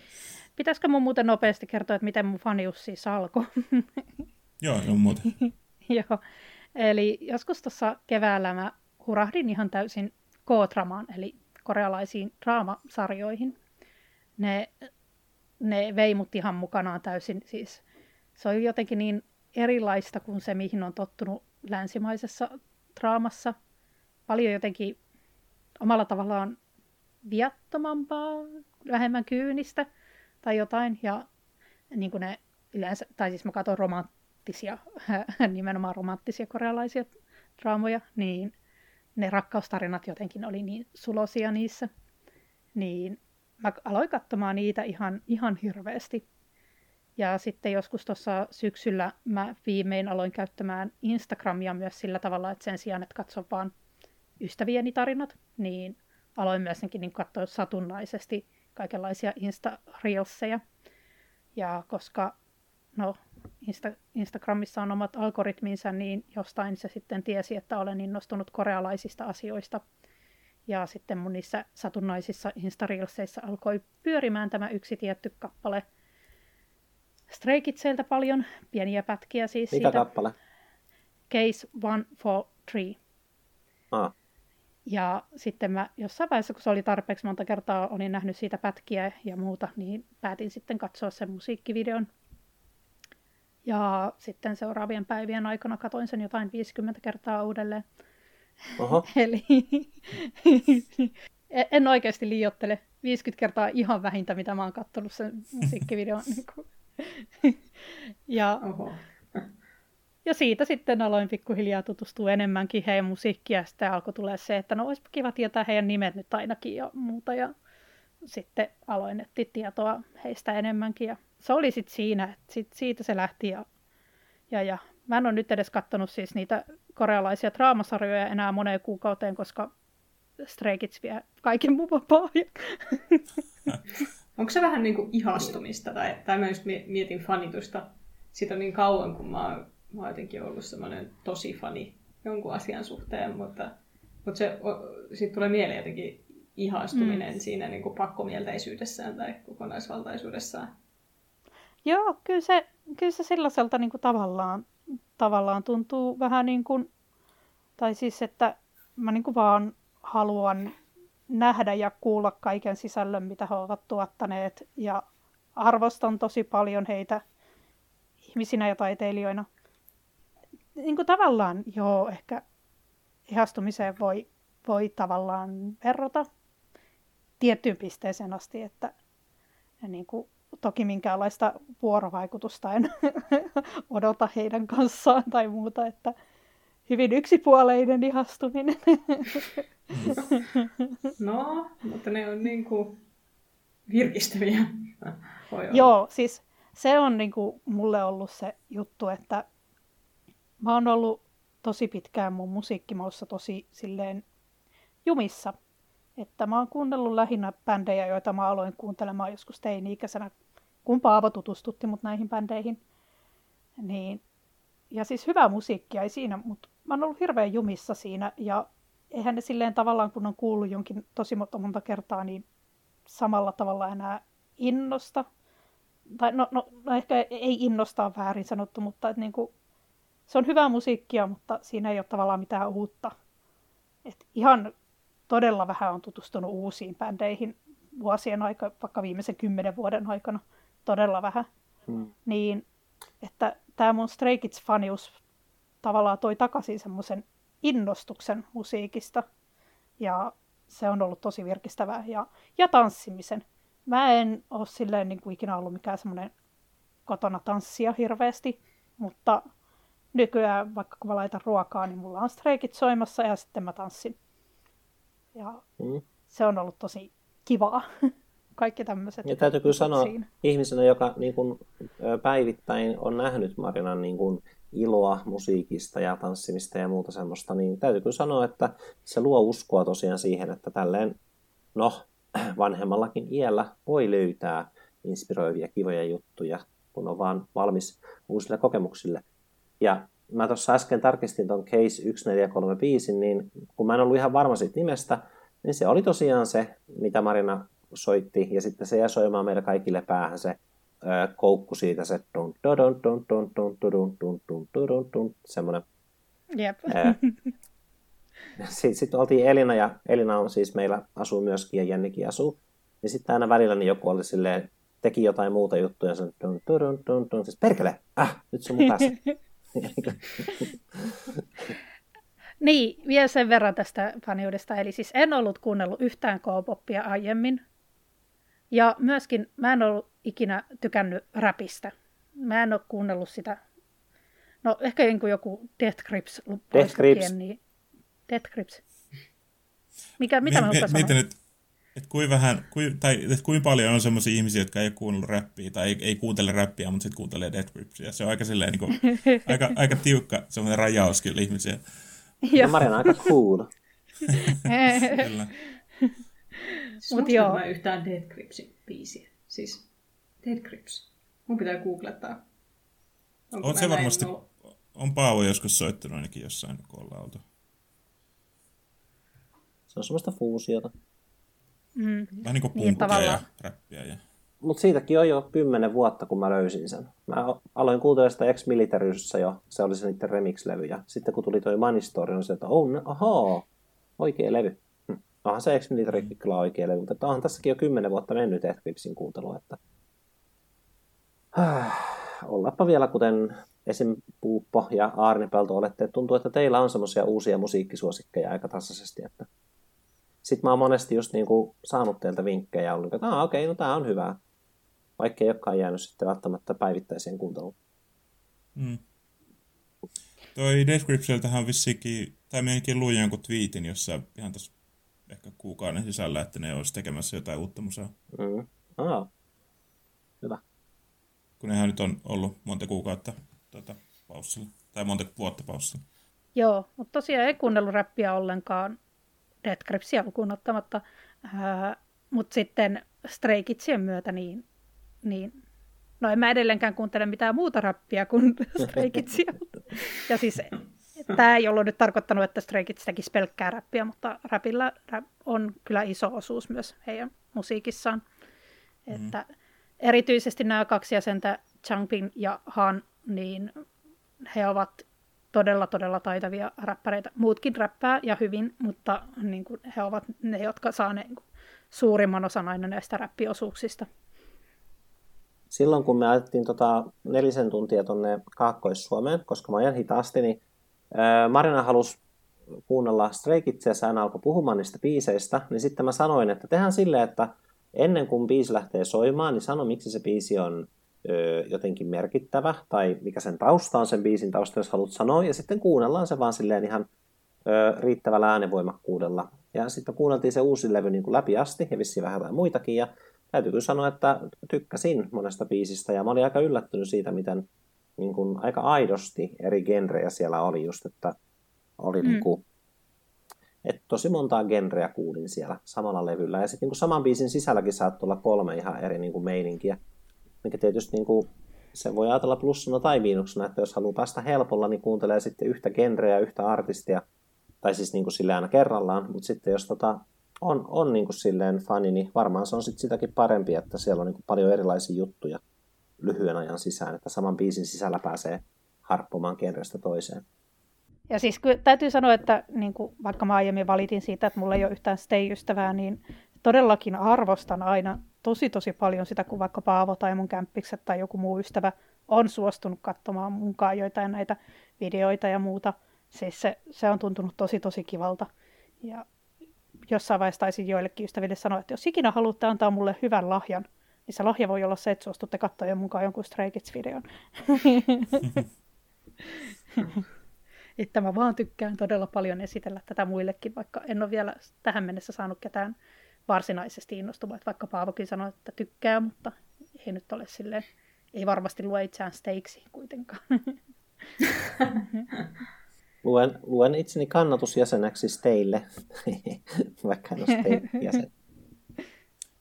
Pitäisikö mun muuten nopeasti kertoa, että miten mun fanius siis alkoi? Joo, on muuten. Joo, eli joskus tuossa keväällä mä hurahdin ihan täysin K-dramaan, eli korealaisiin draamasarjoihin. Ne, ne vei mut ihan mukanaan täysin. Siis se on jotenkin niin erilaista kuin se, mihin on tottunut länsimaisessa draamassa. Paljon jotenkin omalla tavallaan viattomampaa, vähemmän kyynistä tai jotain. Ja niin kuin ne yleensä, tai siis mä katson romanttisia, nimenomaan romanttisia korealaisia draamoja, niin ne rakkaustarinat jotenkin oli niin sulosia niissä. Niin mä aloin katsomaan niitä ihan, ihan hirveästi. Ja sitten joskus tuossa syksyllä mä viimein aloin käyttämään Instagramia myös sillä tavalla, että sen sijaan, että katson vaan ystävieni tarinat, niin aloin myös niin katsoa satunnaisesti kaikenlaisia Insta-reelseja. Ja koska no, Insta- Instagramissa on omat algoritminsa, niin jostain se sitten tiesi, että olen innostunut korealaisista asioista. Ja sitten mun niissä satunnaisissa Insta-reelseissa alkoi pyörimään tämä yksi tietty kappale. Stray Kidsiltä paljon, pieniä pätkiä siis Mikä siitä. kappale? Case 143. Ah. Ja sitten mä jossain vaiheessa, kun se oli tarpeeksi monta kertaa, olin nähnyt siitä pätkiä ja muuta, niin päätin sitten katsoa sen musiikkivideon. Ja sitten seuraavien päivien aikana katoin sen jotain 50 kertaa uudelleen. Oho. Eli en oikeasti liiottele. 50 kertaa ihan vähintä, mitä mä oon katsonut sen musiikkivideon. ja, Oho. ja siitä sitten aloin pikkuhiljaa tutustua enemmänkin heidän musiikkia. Ja sitten alkoi tulee se, että no olisipa kiva tietää heidän nimet nyt ainakin ja muuta. Ja sitten aloin etsiä tietoa heistä enemmänkin. Ja se oli sitten siinä, että sit siitä se lähti. Ja, ja, ja mä en ole nyt edes katsonut siis niitä korealaisia draamasarjoja enää moneen kuukauteen, koska Stray Kids vie kaiken mun vapaa Onko se vähän niin kuin ihastumista, tai, tai mä just mietin fanitusta. Siitä on niin kauan, kun mä oon, mä oon jotenkin ollut semmoinen tosi fani jonkun asian suhteen, mutta, mutta se, siitä tulee mieleen jotenkin ihastuminen mm. siinä niin kuin pakkomielteisyydessään tai kokonaisvaltaisuudessaan. Joo, kyllä se, kyllä se sellaiselta niin kuin tavallaan, tavallaan tuntuu vähän niin kuin, tai siis, että mä niin kuin vaan haluan nähdä ja kuulla kaiken sisällön, mitä he ovat tuottaneet, ja arvostan tosi paljon heitä ihmisinä ja taiteilijoina. Niin kuin tavallaan, joo, ehkä ihastumiseen voi, voi tavallaan verrata tiettyyn pisteeseen asti, että niin kuin, toki minkäänlaista vuorovaikutusta en odota heidän kanssaan tai muuta, että hyvin yksipuoleinen ihastuminen. No, mutta ne on niin kuin virkistäviä. Voi olla. Joo, siis se on niin kuin mulle ollut se juttu, että mä oon ollut tosi pitkään mun musiikkimaussa tosi silleen jumissa. Että mä oon kuunnellut lähinnä bändejä, joita mä aloin kuuntelemaan joskus teini-ikäisenä, kun Paavo tutustutti mut näihin bändeihin. Niin, ja siis hyvää musiikkia ei siinä, mutta mä oon ollut hirveän jumissa siinä ja eihän ne silleen tavallaan, kun on kuullut jonkin tosi monta kertaa, niin samalla tavalla enää innosta. Tai no, no, no ehkä ei innostaa väärin sanottu, mutta et niin kuin, se on hyvää musiikkia, mutta siinä ei ole tavallaan mitään uutta. Et ihan todella vähän on tutustunut uusiin bändeihin vuosien aika, vaikka viimeisen kymmenen vuoden aikana. Todella vähän. Hmm. Niin, että tämä mun Stray Kids-fanius tavallaan toi takaisin semmoisen innostuksen musiikista. Ja se on ollut tosi virkistävää. Ja, ja tanssimisen. Mä en ole silleen niin kuin ikinä ollut mikään semmoinen kotona tanssia hirveästi, mutta nykyään vaikka kun mä laitan ruokaa, niin mulla on streikit soimassa ja sitten mä tanssin. Ja Mm. se on ollut tosi kivaa. Kaikki tämmöiset. Ja täytyy kyllä sanoa siinä. ihmisenä, joka niin kuin, päivittäin on nähnyt Marinan niin kuin, iloa musiikista ja tanssimista ja muuta semmoista, niin täytyy kyllä sanoa, että se luo uskoa tosiaan siihen, että tälleen, no, vanhemmallakin iällä voi löytää inspiroivia, kivoja juttuja, kun on vaan valmis uusille kokemuksille. Ja mä tuossa äsken tarkistin tuon Case 1435, niin kun mä en ollut ihan varma siitä nimestä, niin se oli tosiaan se, mitä Marina soitti, ja sitten se jäi soimaan meille kaikille päähän se koukku siitä, se dun dun dun dun dun dun dun dun dun dun semmoinen. Jep. Sitten sit oltiin Elina, ja Elina on siis meillä asuu myöskin, ja Jennikin asuu. Ja sitten aina välillä niin joku oli silleen, teki jotain muuta juttuja, ja se dun dun dun dun siis perkele, äh, nyt se on mun päässä. Niin, vielä sen verran tästä faniudesta. Eli siis en ollut kuunnellut yhtään K-poppia aiemmin. Ja myöskin mä en ollut ikinä tykännyt räpistä. Mä en ole kuunnellut sitä. No ehkä niin kuin joku Death Grips. pois Grips. Niin... Death Grips. Mikä, mitä Mi- mä mi- mi- Mietin nyt, että kuinka vähän, kui, tai että kuinka paljon on semmoisia ihmisiä, jotka ei ole kuunnellut räppiä, tai ei, ei kuuntele räppiä, mutta sitten kuuntelee Death Gripsia. Se on aika silleen, niin kuin, aika, aika tiukka semmoinen rajaus kyllä ihmisiä. Ja Marina on aika cool. Kyllä. Siis Mut joo. mä yhtään Dead Gripsin biisiä. Siis Dead Grips. Mun pitää googlettaa. Onko On se varmasti, ollut? on Paavo joskus soittanut ainakin jossain, kun ollaan oltu. Se on semmoista fuusiota. mm. Vähän niin kuin Niin, ja räppiä. Ja... Mutta siitäkin on jo kymmenen vuotta, kun mä löysin sen. Mä aloin kuuntelemaan sitä ex Militaryssä jo, se oli se niiden remix-levy. Ja sitten kun tuli toi Money Story, on se, että oh, no, ahaa, oikea levy. Onhan se ex Militarykin kyllä oikea levy, mutta onhan tässäkin jo kymmenen vuotta mennyt Death Gripsin kuuntelu. Että... Ollapa vielä, kuten esim. Puuppo ja Aarnipelto olette, että tuntuu, että teillä on semmoisia uusia musiikkisuosikkeja aika tasaisesti, että sitten mä oon monesti just niinku saanut teiltä vinkkejä ollut, että okei, no tää on hyvää. Vaikka ei olekaan jäänyt sitten välttämättä päivittäiseen kuunteluun. Mm. Toi Death Gripsiltähän on vissiinkin, tai meidänkin luin jonkun twiitin, jossa ihan tässä ehkä kuukauden sisällä, että ne olisi tekemässä jotain uutta musaa. Mm. Ah. Hyvä. Kun nehän nyt on ollut monta kuukautta tuota, paussilla, tai monta vuotta paussilla. Joo, mutta tosiaan ei kuunnellut räppiä ollenkaan Death Gripsia lukuun ottamatta. Mutta sitten Stray Kidsien myötä niin, niin no en mä edelleenkään kuuntele mitään muuta räppiä kuin Stray Kidsia. Ja siis tämä ei ollut nyt tarkoittanut, että Stray Kids tekisi pelkkää räppiä, mutta räpillä rap on kyllä iso osuus myös heidän musiikissaan. Mm. Että erityisesti nämä kaksi jäsentä, Changbin ja Han, niin he ovat todella, todella taitavia räppäreitä. Muutkin räppää ja hyvin, mutta niin kuin, he ovat ne, jotka saa ne, niin kuin, suurimman osan aina näistä räppiosuuksista. Silloin kun me ajettiin tota nelisen tuntia tuonne Kaakkois-Suomeen, koska mä ajan hitaasti, niin Marina halusi kuunnella Stray ja hän alkoi puhumaan niistä biiseistä, niin sitten mä sanoin, että tehdään silleen, että ennen kuin biisi lähtee soimaan, niin sano, miksi se biisi on ö, jotenkin merkittävä, tai mikä sen tausta on sen biisin tausta, jos haluat sanoa, ja sitten kuunnellaan se vaan silleen ihan ö, riittävällä äänevoimakkuudella. Ja sitten kuunneltiin se uusi levy niin kuin läpi asti, ja vissiin vähän jotain muitakin, ja täytyy kyllä sanoa, että tykkäsin monesta biisistä, ja mä olin aika yllättynyt siitä, miten niin kuin, aika aidosti eri genrejä siellä oli just, että oli mm. niin kuin, että tosi montaa genreä kuulin siellä samalla levyllä. Ja sitten niin saman biisin sisälläkin saattoi olla kolme ihan eri niin kuin meininkiä, mikä tietysti niin kuin, se voi ajatella plussana tai miinuksena, että jos haluaa päästä helpolla, niin kuuntelee sitten yhtä genreä, yhtä artistia, tai siis niin kuin sille aina kerrallaan, mutta sitten jos tota, on, on niin kuin silleen fani, niin varmaan se on sitten sitäkin parempi, että siellä on niin kuin paljon erilaisia juttuja lyhyen ajan sisään, että saman biisin sisällä pääsee harppumaan genrestä toiseen. Ja siis kyllä täytyy sanoa, että niin kuin, vaikka mä aiemmin valitin siitä, että mulla ei ole yhtään stay-ystävää, niin todellakin arvostan aina tosi tosi paljon sitä, kun vaikka Paavo tai mun kämppikset tai joku muu ystävä on suostunut katsomaan mukaan joitain näitä videoita ja muuta. Siis se, se on tuntunut tosi tosi kivalta. Ja jossain vaiheessa taisin joillekin ystäville sanoa, että jos ikinä haluatte antaa mulle hyvän lahjan, niin se lahja voi olla se, että suostutte katsoa mukaan jonkun Stray Kids-videon. että mä vaan tykkään todella paljon esitellä tätä muillekin, vaikka en ole vielä tähän mennessä saanut ketään varsinaisesti innostumaan. Että vaikka Paavokin sanoi, että tykkää, mutta ei nyt ole silleen, ei varmasti lue itseään steiksi kuitenkaan. Luen, luen itseni kannatusjäseneksi teille, vaikka en ole jäsen.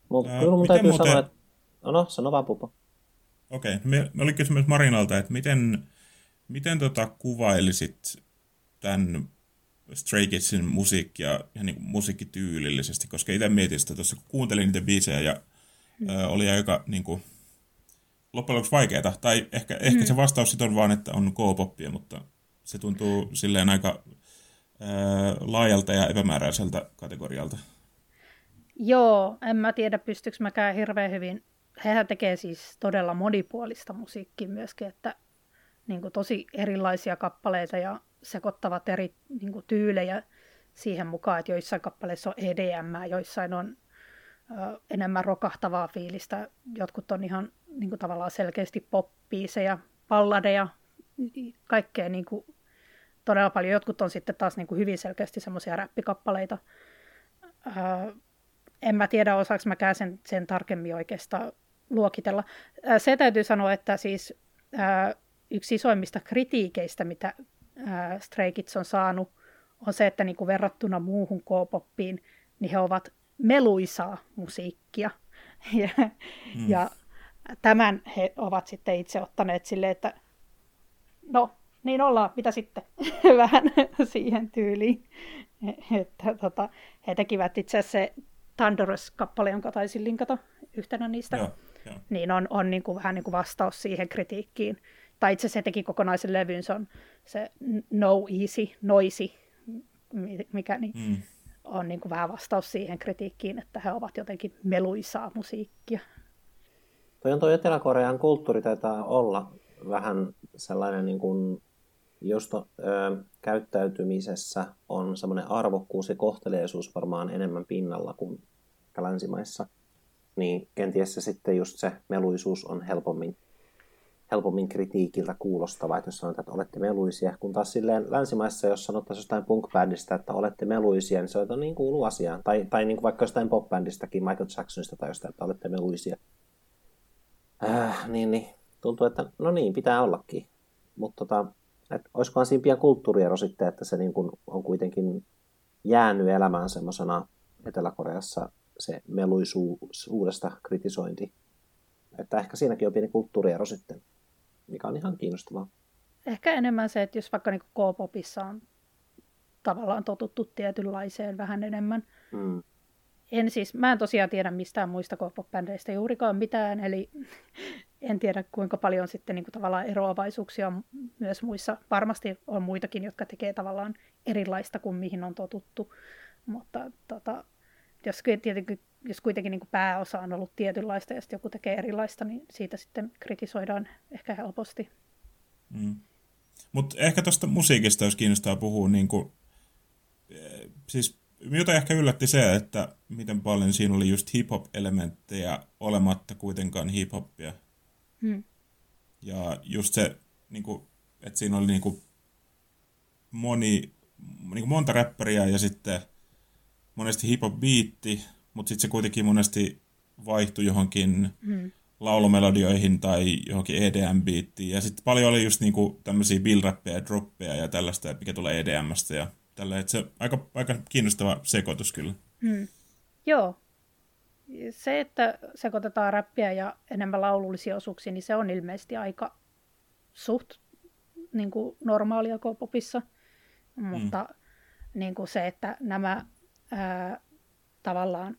Mutta kyllä mun täytyy muuten... sanoa, että... No, no, sano vaan Pupo. Okei, okay. me, me oli kysymys Marinalta, että miten, miten tota kuvailisit tämän Stray Kidsin musiikkia ja niin musiikkityylillisesti, koska itse mietin sitä tuossa, kun kuuntelin niitä biisejä ja mm. ö, oli aika niin kuin, loppujen lopuksi vaikeaa. Tai ehkä, mm. ehkä se vastaus sitten on vaan, että on K-poppia, mutta se tuntuu silleen aika ö, laajalta ja epämääräiseltä kategorialta. Joo, en mä tiedä pystyykö mäkään hirveän hyvin. Hehän tekee siis todella monipuolista musiikkia myöskin, että niin kuin tosi erilaisia kappaleita ja sekoittavat eri niin kuin, tyylejä siihen mukaan, että joissain kappaleissa on EDM, joissain on ö, enemmän rokahtavaa fiilistä, jotkut on ihan niin kuin, tavallaan selkeästi poppiiseja, palladeja, kaikkea niin kuin, todella paljon. Jotkut on sitten taas niin kuin, hyvin selkeästi semmoisia räppikappaleita. En mä tiedä, osaako mä sen, sen tarkemmin oikeastaan luokitella. Se täytyy sanoa, että siis yksi isoimmista kritiikeistä, mitä Stray Kids on saanut, on se, että niin kuin verrattuna muuhun K-poppiin, niin he ovat meluisaa musiikkia. ja, mm. ja tämän he ovat sitten itse ottaneet silleen, että no, niin ollaan, mitä sitten, vähän siihen tyyliin. Että, tota, he tekivät itse asiassa se Thunderous-kappale, jonka taisin linkata yhtenä niistä, joo, joo. niin on, on niin kuin, vähän niin kuin vastaus siihen kritiikkiin. Tai itse asiassa se teki kokonaisen levyn, se on se No Easy, Noisy, mikä niin, mm. on niin kuin vähän vastaus siihen kritiikkiin, että he ovat jotenkin meluisaa musiikkia. Toi on toi Etelä-Korean kulttuuri taitaa olla vähän sellainen niin kuin just ö, käyttäytymisessä on semmoinen arvokkuus ja kohteleisuus varmaan enemmän pinnalla kuin länsimaissa, niin kenties se sitten just se meluisuus on helpommin, helpommin kritiikiltä kuulostava, että jos sanotaan, että olette meluisia, kun taas silleen länsimaissa, jos sanottaisiin jostain punk että olette meluisia, niin se on niin kuuluu asiaan. Tai, tai niin kuin vaikka jostain pop Michael Jacksonista tai jostain, että olette meluisia. Äh, niin, niin, tuntuu, että no niin, pitää ollakin. Mutta tota, että olisikohan siinä pian kulttuuriero sitten, että se niin kuin on kuitenkin jäänyt elämään semmoisena Etelä-Koreassa se meluisuudesta kritisointi. Että ehkä siinäkin on pieni kulttuuriero sitten, mikä on ihan kiinnostavaa. Ehkä enemmän se, että jos vaikka niin K-popissa on tavallaan totuttu tietynlaiseen vähän enemmän. Mm. En siis, mä en tosiaan tiedä mistään muista K-pop-bändeistä juurikaan mitään, eli en tiedä kuinka paljon sitten niin kuin tavallaan eroavaisuuksia on myös muissa. Varmasti on muitakin, jotka tekee tavallaan erilaista kuin mihin on totuttu, mutta tota, jos, jos kuitenkin niin kuin pääosa on ollut tietynlaista ja sitten joku tekee erilaista, niin siitä sitten kritisoidaan ehkä helposti. Mm. Mutta ehkä tuosta musiikista, jos kiinnostaa puhua, niin kuin, eh, siis Jota ehkä yllätti se, että miten paljon siinä oli just hip-hop-elementtejä olematta kuitenkaan hip-hoppia. Hmm. Ja just se, niin kuin, että siinä oli niin kuin moni, niin kuin monta räppäriä ja sitten monesti hip-hop-biitti, mutta sitten se kuitenkin monesti vaihtui johonkin Hmm. laulumelodioihin tai johonkin EDM-biittiin. Ja sitten paljon oli just niinku tämmöisiä bill ja droppeja ja tällaista, mikä tulee EDMstä ja tällä. Et se aika, aika kiinnostava sekoitus kyllä. Hmm. Joo. Se, että sekoitetaan räppiä ja enemmän laulullisia osuuksia, niin se on ilmeisesti aika suht niin kuin normaalia K-popissa. Mutta niin kuin se, että nämä ää, tavallaan,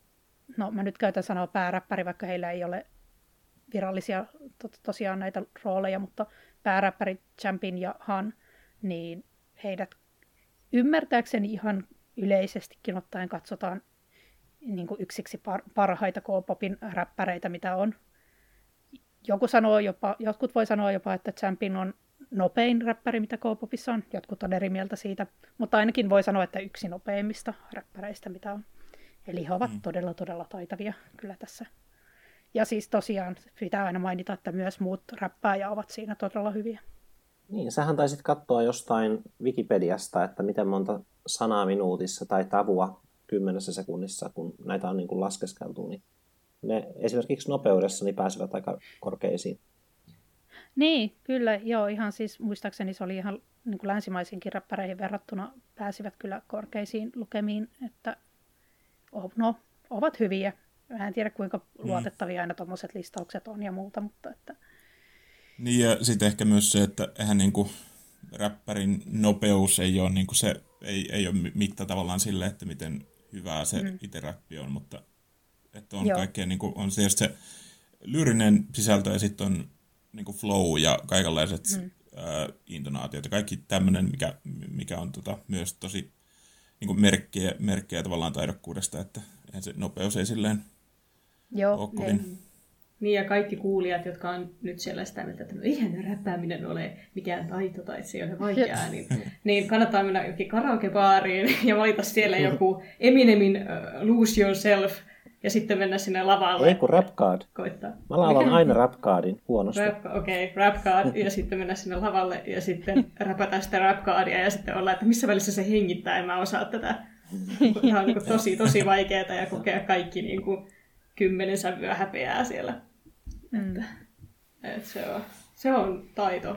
no mä nyt käytän sanoa pääräppäri, vaikka heillä ei ole virallisia to, tosiaan näitä rooleja, mutta pääräppäri Champin ja Han, niin heidät ymmärtääkseni ihan yleisestikin ottaen katsotaan niin kuin yksiksi par, parhaita K-popin räppäreitä, mitä on. Joku sanoo jopa, jotkut voi sanoa jopa, että Champin on nopein räppäri, mitä K-popissa on. Jotkut on eri mieltä siitä, mutta ainakin voi sanoa, että yksi nopeimmista räppäreistä, mitä on. Eli he ovat mm. todella, todella taitavia kyllä tässä. Ja siis tosiaan pitää aina mainita, että myös muut räppääjä ovat siinä todella hyviä. Niin, sähän taisit katsoa jostain Wikipediasta, että miten monta sanaa minuutissa tai tavua kymmenessä sekunnissa, kun näitä on niin kuin laskeskeltu, niin ne esimerkiksi nopeudessa niin pääsevät aika korkeisiin. Niin, kyllä, joo, ihan siis muistaakseni se oli ihan niin kuin länsimaisinkin räppäreihin verrattuna pääsivät kyllä korkeisiin lukemiin, että no, ovat hyviä. Mä en tiedä, kuinka luotettavia aina tuommoiset listaukset on ja muuta, mutta että... Niin ja sitten ehkä myös se, että eihän niinku räppärin nopeus ei ole, niinku se, ei, ei ole mitta tavallaan sille, että miten hyvää se mm. itse räppi on, mutta että on kaikkea, niinku, on se, se lyyrinen sisältö ja sitten on niinku flow ja kaikenlaiset mm. ää, intonaatiot ja kaikki tämmöinen, mikä, mikä on tota, myös tosi niinku merkkejä, merkkejä tavallaan taidokkuudesta, että eihän se nopeus ei silleen Joo, ole kovin... Niin. niin, ja kaikki kuulijat, jotka on nyt siellä sitä mieltä, että no eihän räppääminen ole mikään taito tai se ei ole vaikeaa, niin, niin kannattaa mennä jokin karaokebaariin ja valita siellä joku Eminemin uh, Lose Yourself ja sitten mennä sinne lavalle. Ei kun rap card. Koittaa. Mä laulan Mikä? aina rap cardin huonosti. Okei, okay, rap card ja sitten mennä sinne lavalle ja sitten räpätä sitä rap cardia ja sitten olla, että missä välissä se hengittää, en mä osaa tätä. Tämä on niin kuin tosi, tosi vaikeaa ja kokea kaikki niin kuin kymmenen sävyä häpeää siellä. Mm. Että, että se, on, se on taito.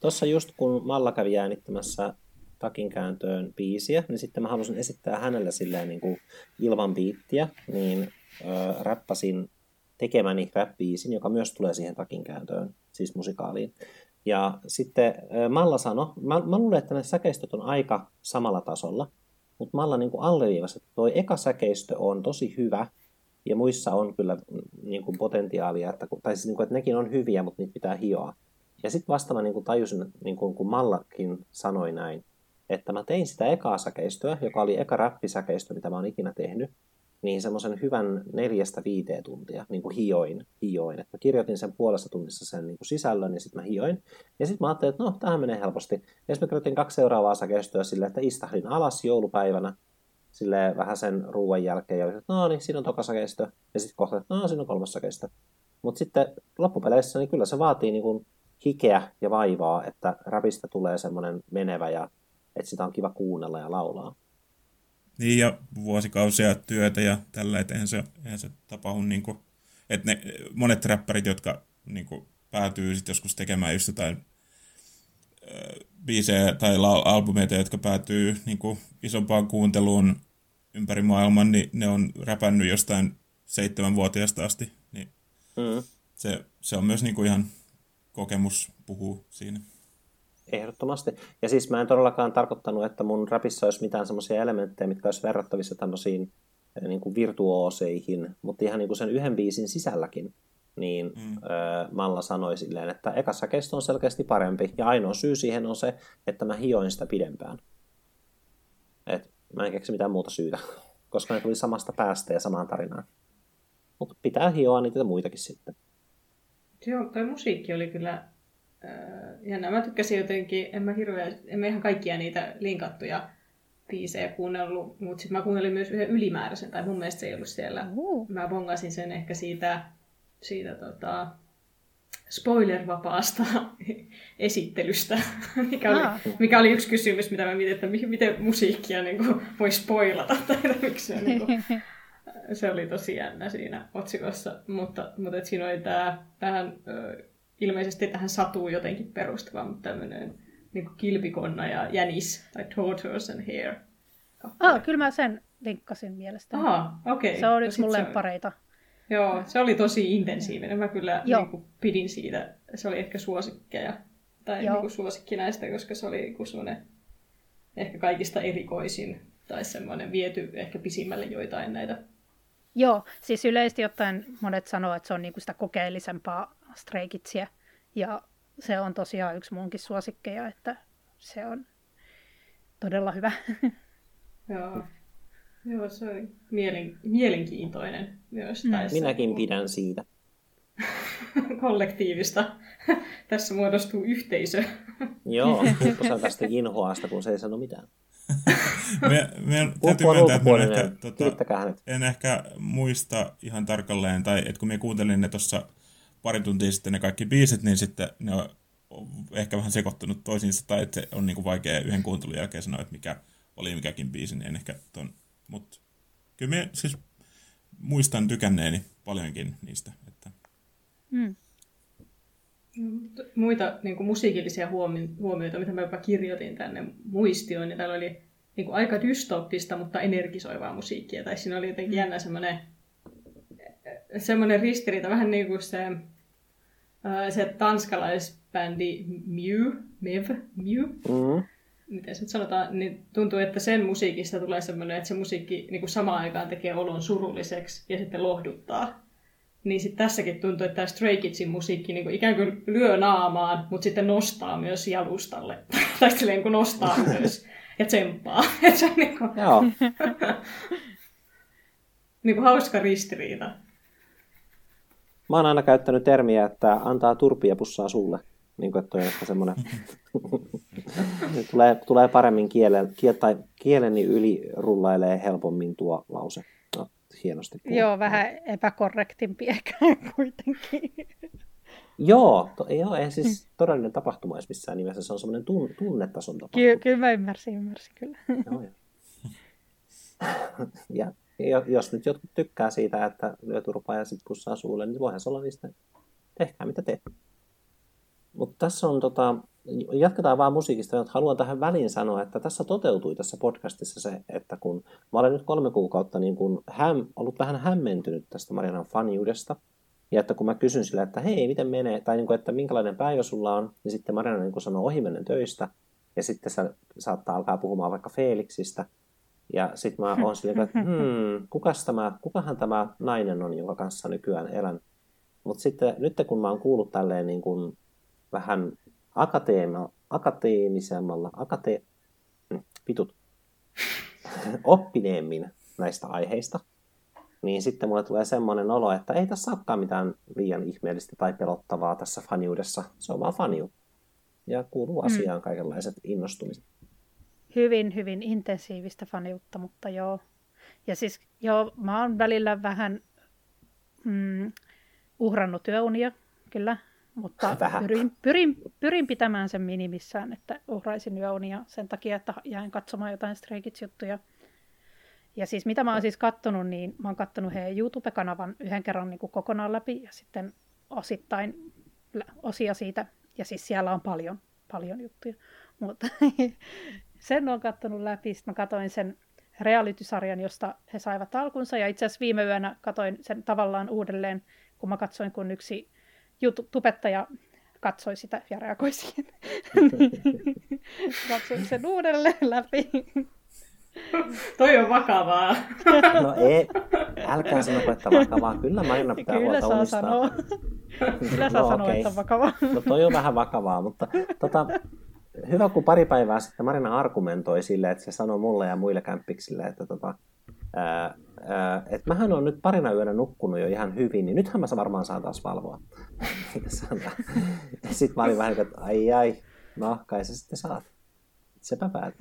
Tuossa just kun Malla kävi äänittämässä takinkääntöön biisiä, niin sitten mä halusin esittää hänelle silleen niin kuin ilman biittiä, niin ö, räppäsin tekemäni rap-biisin, joka myös tulee siihen takinkääntöön, siis musikaaliin. Ja sitten ö, Malla sanoi, mä, mä luulen, että ne säkeistöt on aika samalla tasolla, mutta Malla niin kuin alleviivasi, että toi eka säkeistö on tosi hyvä, ja muissa on kyllä niin kuin potentiaalia, että, tai siis, niin kuin, että nekin on hyviä, mutta niitä pitää hioa. Ja sitten vasta mä niin kuin tajusin, niin kuin, kun Mallakin sanoi näin, että mä tein sitä ekaa säkeistöä, joka oli eka räppisäkeistö, mitä mä oon ikinä tehnyt, niin semmoisen hyvän neljästä viiteen tuntia niin kuin hioin, hioin. Että mä kirjoitin sen puolessa tunnissa sen niin kuin sisällön ja sitten mä hioin. Ja sitten mä ajattelin, että no, tähän menee helposti. Ja sitten mä kirjoitin kaksi seuraavaa säkeistöä silleen, että istahdin alas joulupäivänä, sille vähän sen ruoan jälkeen, ja oli, että no niin, siinä on toka säkeistö. Ja sitten kohta, että no, siinä on kolmas säkeistö. Mutta sitten loppupeleissä niin kyllä se vaatii niin kuin hikeä ja vaivaa, että rapista tulee semmoinen menevä ja että sitä on kiva kuunnella ja laulaa. Niin, ja vuosikausia työtä ja tällä, että eihän se, eihän se tapahdu niin kuin, että ne monet räppärit, jotka niin kuin, päätyy sitten joskus tekemään just jotain biisejä tai albumeita, jotka päätyy niin kuin, isompaan kuunteluun ympäri maailman, niin ne on räpännyt jostain seitsemänvuotiaasta asti. Niin mm. se, se on myös niin kuin ihan kokemus puhuu siinä. Ehdottomasti. Ja siis mä en todellakaan tarkoittanut, että mun rapissa olisi mitään semmoisia elementtejä, mitkä olisi verrattavissa tämmöisiin eh, niin kuin virtuooseihin, mutta ihan niin kuin sen yhden biisin sisälläkin, niin mm. ö, Malla sanoi silleen, että ekassa kesto on selkeästi parempi, ja ainoa syy siihen on se, että mä hioin sitä pidempään. Et mä en keksi mitään muuta syytä, koska ne tuli samasta päästä ja samaan tarinaan. Mutta pitää hioa niitä muitakin sitten. Joo, toi musiikki oli kyllä ja nämä tykkäsin jotenkin, en mä hirveä, en mä ihan kaikkia niitä linkattuja biisejä kuunnellut, mutta sitten mä kuuntelin myös yhden ylimääräisen, tai mun mielestä se ei ollut siellä. Uh. Mä bongasin sen ehkä siitä, siitä tota, spoilervapaasta esittelystä, mikä oli, Ah. mikä oli yksi kysymys, mitä mä mietin, että mi- miten musiikkia niin kuin, voi spoilata, tai että miksi se, niin kuin, se oli tosi jännä siinä otsikossa, mutta, mutta et siinä oli tämä vähän, ö, ilmeisesti tähän satuu jotenkin perustuva, mutta tämmöinen niin kuin kilpikonna ja jänis, tai tortoise and hare. Ah, kyllä mä sen linkkasin mielestäni. Aha, okei. Se on No yksi mun se- lemppareita. Joo, se oli tosi intensiivinen. Mä kyllä Joo. niin kuin, pidin siitä. Se oli ehkä suosikkeja. Tai Joo. niin kuin, suosikki näistä, koska se oli niin semmoinen ehkä kaikista erikoisin. Tai semmoinen viety ehkä pisimmälle joitain näitä. Joo, siis yleisesti ottaen monet sanoo, että se on niinku sitä kokeellisempaa Stray Kidsia. Ja se on tosiaan yksi munkin suosikkeja, että se on todella hyvä. Joo. Joo, se oli mielen, mielenkiintoinen myös. Mm. Se Minäkin pidän siitä. Kollektiivista. Tässä muodostuu yhteisö. Joo, Mikko saa tästä inhoasta, kun se ei sano mitään. Me, me täytyy myöntää, että mä en ehkä, tota, en ehkä muista ihan tarkalleen, tai että kun me kuuntelin ne tuossa pari tuntia sitten ne kaikki biisit, niin sitten ne on ehkä vähän sekoittunut toisiinsa, tai että se on niinku vaikea yhden kuuntelun jälkeen sanoa, että mikä oli mikäkin biisi, niin en ehkä ton, mutta kyllä me siis muistan tykänneeni paljonkin niistä, että Mm. muita niin kuin musiikillisia huomi- huomioita, mitä mä jopa kirjoitin tänne muistioon, niin täällä oli niin kuin aika dystoppista, mutta energisoivaa musiikkia. Tai siinä oli jotenkin jännä semmoinen, semmoinen ristiriita, vähän niin kuin se, ää, se tanskalaisbändi Mew, Mev, Mew, Mm. miten se nyt sanotaan, niin tuntuu, että sen musiikista tulee semmoinen, että se musiikki niin kuin samaan aikaan tekee olon surulliseksi ja sitten lohduttaa. Niin sitten tässäkin tuntuu, että tämä Stray Kidsin musiikki niin kuin ikään kuin lyö naamaan, mutta sitten nostaa myös jalustalle. tai silleen kun nostaa ylös ja tsemppaa. Se on niin kuin, Joo, niin kuin hauska ristiriita. Mä oon aina käyttänyt termiä, että antaa turpia pussaa sulle. Niin kuin, että toi on ehkä semmoinen... tulee, tulee paremmin kielen, kiel, tai kieleni yli rullailee helpommin tuo lause. No, hienosti. puhuttu. Joo, vähän epäkorrektimpi ehkä kuitenkin. Joo, to, joo, ei siis todellinen tapahtuma edes missään nimessä. Se on semmoinen tun, tunnetason tapahtuma. Ky- kyllä mä ymmärsin, ymmärsin kyllä. Joo, joo. ja jos nyt jotkut tykkää siitä, että lyö turpaa ja sitten pussaa suulle, niin voihan se olla niistä, tehkää mitä teet. Mutta tässä on, tota, jatketaan vaan musiikista, mutta haluan tähän väliin sanoa, että tässä toteutui tässä podcastissa se, että kun mä olen nyt kolme kuukautta niin kun häm, ollut vähän hämmentynyt tästä Marianan faniudesta, ja että kun mä kysyn sille, että hei, miten menee, tai niin kuin, että minkälainen päivä sulla on, niin sitten Mariana niin sanoo ohimennen töistä, ja sitten se saattaa alkaa puhumaan vaikka Felixistä, ja sitten mä oon silleen, että hmm, kukas tämä, kukahan tämä nainen on, jonka kanssa nykyään elän. Mutta sitten nyt kun mä oon kuullut tälleen niin kuin vähän akateema, akateemisemmalla, akate, pitut, oppineemmin näistä aiheista, niin sitten mulle tulee semmoinen olo, että ei tässä olekaan mitään liian ihmeellistä tai pelottavaa tässä faniudessa. Se on vaan faniu. Ja kuuluu asiaan kaikenlaiset innostumiset. Hyvin, hyvin intensiivistä faniutta, mutta joo. Ja siis joo, mä oon välillä vähän mm, uhrannut työunia, kyllä. Mutta Vähän. pyrin, pyrin, pyrin pitämään sen minimissään, että uhraisin yöunia sen takia, että jäin katsomaan jotain Stray Kids-juttuja. Ja siis mitä mä oon siis kattonut, niin mä oon kattonut heidän YouTube-kanavan yhden kerran niin kuin kokonaan läpi ja sitten osittain osia siitä. Ja siis siellä on paljon, paljon juttuja. Mutta sen on kattonut läpi. Sitten mä katsoin sen reality-sarjan, josta he saivat alkunsa. Ja itse asiassa viime yönä katsoin sen tavallaan uudelleen, kun mä katsoin, kun yksi tubettaja katsoi sitä ja reagoi siihen. katsoin sen uudelleen läpi. Toi on vakavaa. No ei, älkää sanoko, että vakavaa. Kyllä Marina pitää Kyllä huolta saa omistaan. sanoa. Kyllä saa No, sanoa, okei. että on vakava. No toi on vähän vakavaa, mutta tota, hyvä kun pari päivää sitten Marina argumentoi sille, että se sanoi mulle ja muille kämppiksille, että tota, ää, ää, et mähän on nyt parina yönä nukkunut jo ihan hyvin, niin nythän mä varmaan saan taas valvoa. sitten mä olin vähän, niin että ai ai, no kai sä sitten saat. Sepä päätä.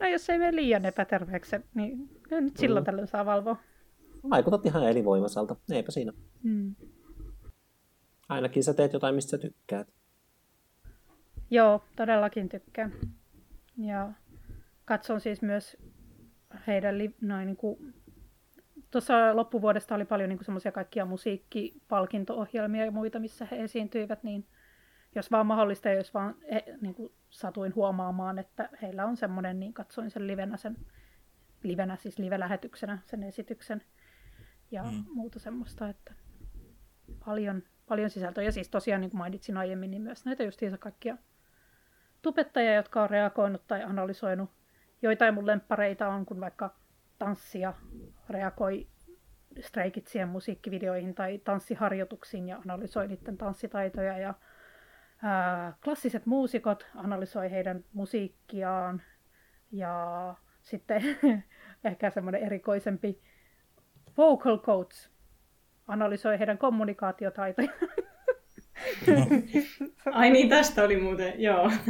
No jos ei mene liian epäterveeksi, niin nyt silloin mm. tällöin saa valvoa. Vaikutat ihan elinvoimaiselta, eipä siinä. Mm. Ainakin sä teet jotain, mistä sä tykkäät. Joo, todellakin tykkään. Ja katson siis myös heidän li- noin niin kuin Tuossa loppuvuodesta oli paljon niin semmoisia kaikkia musiikkipalkinto-ohjelmia ja muita, missä he esiintyivät, niin jos vaan mahdollista ja jos vaan he, niin kuin satuin huomaamaan, että heillä on semmoinen, niin katsoin sen livenä, sen, livenä siis live-lähetyksenä sen esityksen ja mm. muuta semmoista, että paljon, paljon sisältöä. Ja siis tosiaan, niin kuin mainitsin aiemmin, niin myös näitä justiinsa kaikkia tubettajia, jotka on reagoinut tai analysoinut. Joitain mun lemppareita on, kun vaikka tanssia reagoi Streikitsien musiikkivideoihin tai tanssiharjoituksiin ja analysoi niiden tanssitaitoja. Ja ää, klassiset muusikot analysoi heidän musiikkiaan ja sitten ehkä semmoinen erikoisempi vocal coach analysoi heidän kommunikaatiotaitoja. No. Ai niin, tästä oli muuten, joo.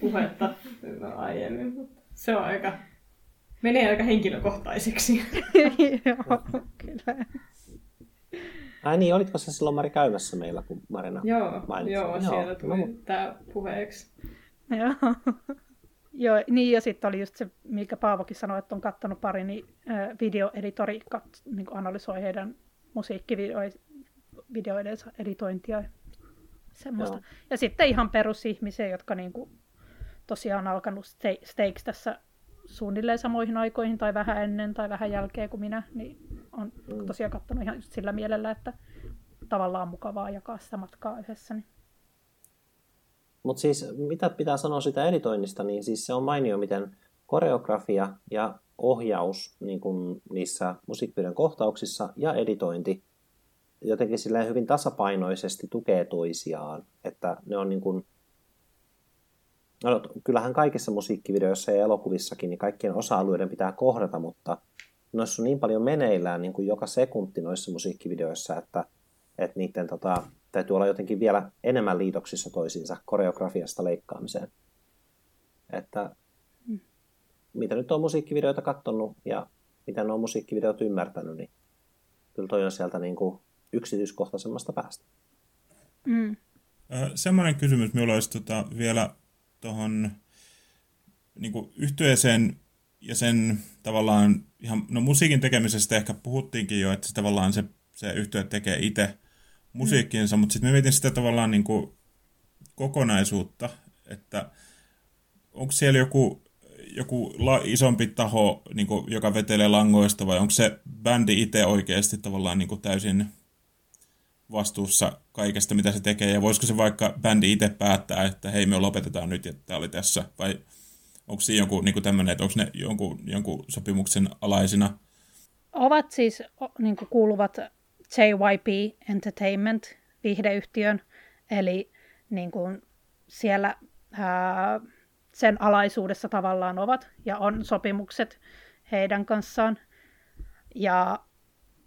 Puhetta aiemmin. Se on aika, menee aika henkilökohtaiseksi. joo, kyllä. Ai niin, olitko se silloin Mari käymässä meillä, kun Marina Joo, mainitsi? joo, siellä tuli no. tämä puheeksi. Joo. Joo, niin ja sitten oli just se, mikä Paavokin sanoi, että on katsonut pari, niin videoeditori kat, niin analysoi heidän musiikkivideoidensa editointia ja semmoista. Joo. Ja sitten ihan perusihmisiä, jotka niin kuin, tosiaan on alkanut Stakes tässä suunnilleen samoihin aikoihin tai vähän ennen tai vähän jälkeen kuin minä, niin on mm. tosiaan katsonut ihan sillä mielellä, että tavallaan mukavaa jakaa sitä matkaa yhdessä. Niin. Mutta siis mitä pitää sanoa sitä editoinnista, niin siis se on mainio, miten koreografia ja ohjaus niin kun niissä musiikkivideon kohtauksissa ja editointi jotenkin silleen hyvin tasapainoisesti tukee toisiaan. Että ne on niin kun, no, kyllähän kaikissa musiikkivideoissa ja elokuvissakin niin kaikkien osa-alueiden pitää kohdata, mutta noissa on niin paljon meneillään niin kuin joka sekunti noissa musiikkivideoissa, että, että niiden tota, täytyy olla jotenkin vielä enemmän liitoksissa toisiinsa koreografiasta leikkaamiseen. Että mm. mitä nyt on musiikkivideoita katsonut ja mitä ne on musiikkivideot ymmärtänyt, niin kyllä toi on sieltä niin kuin yksityiskohtaisemmasta päästä. Mm. Semmoinen kysymys minulla olisi tota vielä tuohon niin yhtyeeseen ja sen tavallaan, ihan, no musiikin tekemisestä ehkä puhuttiinkin jo, että se tavallaan se, se yhtye tekee itse musiikkiinsa, mm. mutta sitten mä mietin sitä tavallaan niin kuin kokonaisuutta, että onko siellä joku, joku la, isompi taho, niin kuin, joka vetelee langoista, vai onko se bändi itse oikeasti tavallaan niin kuin täysin vastuussa kaikesta, mitä se tekee, ja voisiko se vaikka bändi itse päättää, että hei, me lopetetaan nyt, ja tämä oli tässä, vai onko siinä joku niin tämmöinen, että onko ne jonkun, jonkun sopimuksen alaisina? Ovat siis, niin kuuluvat JYP Entertainment viihdeyhtiön, eli niin kuin siellä ää, sen alaisuudessa tavallaan ovat ja on sopimukset heidän kanssaan. Ja,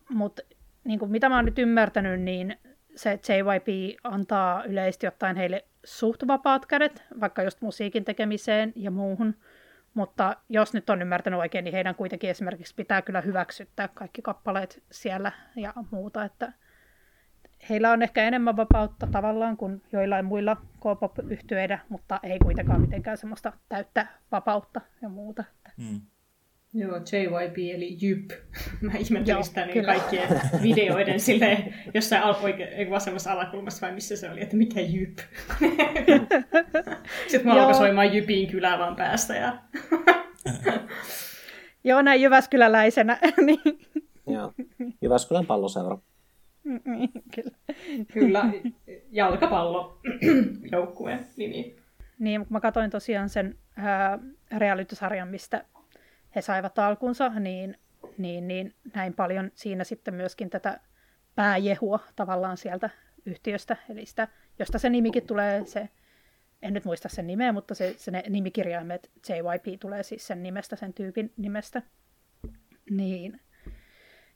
mutta niin kuin mitä mä oon nyt ymmärtänyt, niin se JYP antaa yleisesti ottaen heille suht vapaat kädet, vaikka just musiikin tekemiseen ja muuhun. Mutta jos nyt on ymmärtänyt oikein, niin heidän kuitenkin esimerkiksi pitää kyllä hyväksyttää kaikki kappaleet siellä ja muuta, että heillä on ehkä enemmän vapautta tavallaan kuin joillain muilla K-pop-yhtyeillä, mutta ei kuitenkaan mitenkään semmoista täyttä vapautta ja muuta. Hmm. Joo, JYP eli Jyp. Mä ihmettelin sitä niin kaikkien videoiden silleen, jossain al- oike- vasemmassa alakulmassa vai missä se oli, että mikä Jyp. Sitten mä alkoi soimaan Jypin kylää vaan päästä. Ja... Joo, näin Jyväskyläläisenä. niin. Joo, Jyväskylän palloseura. Niin, kyllä. Kyllä, jalkapallo joukkueen nimi. Niin, mä katsoin tosiaan sen reality-sarjan, mistä he saivat alkunsa, niin, niin, niin näin paljon siinä sitten myöskin tätä pääjehua tavallaan sieltä yhtiöstä, eli sitä, josta se nimikin tulee, se, en nyt muista sen nimeä, mutta se, se ne nimikirjaimet JYP tulee siis sen nimestä, sen tyypin nimestä. Niin.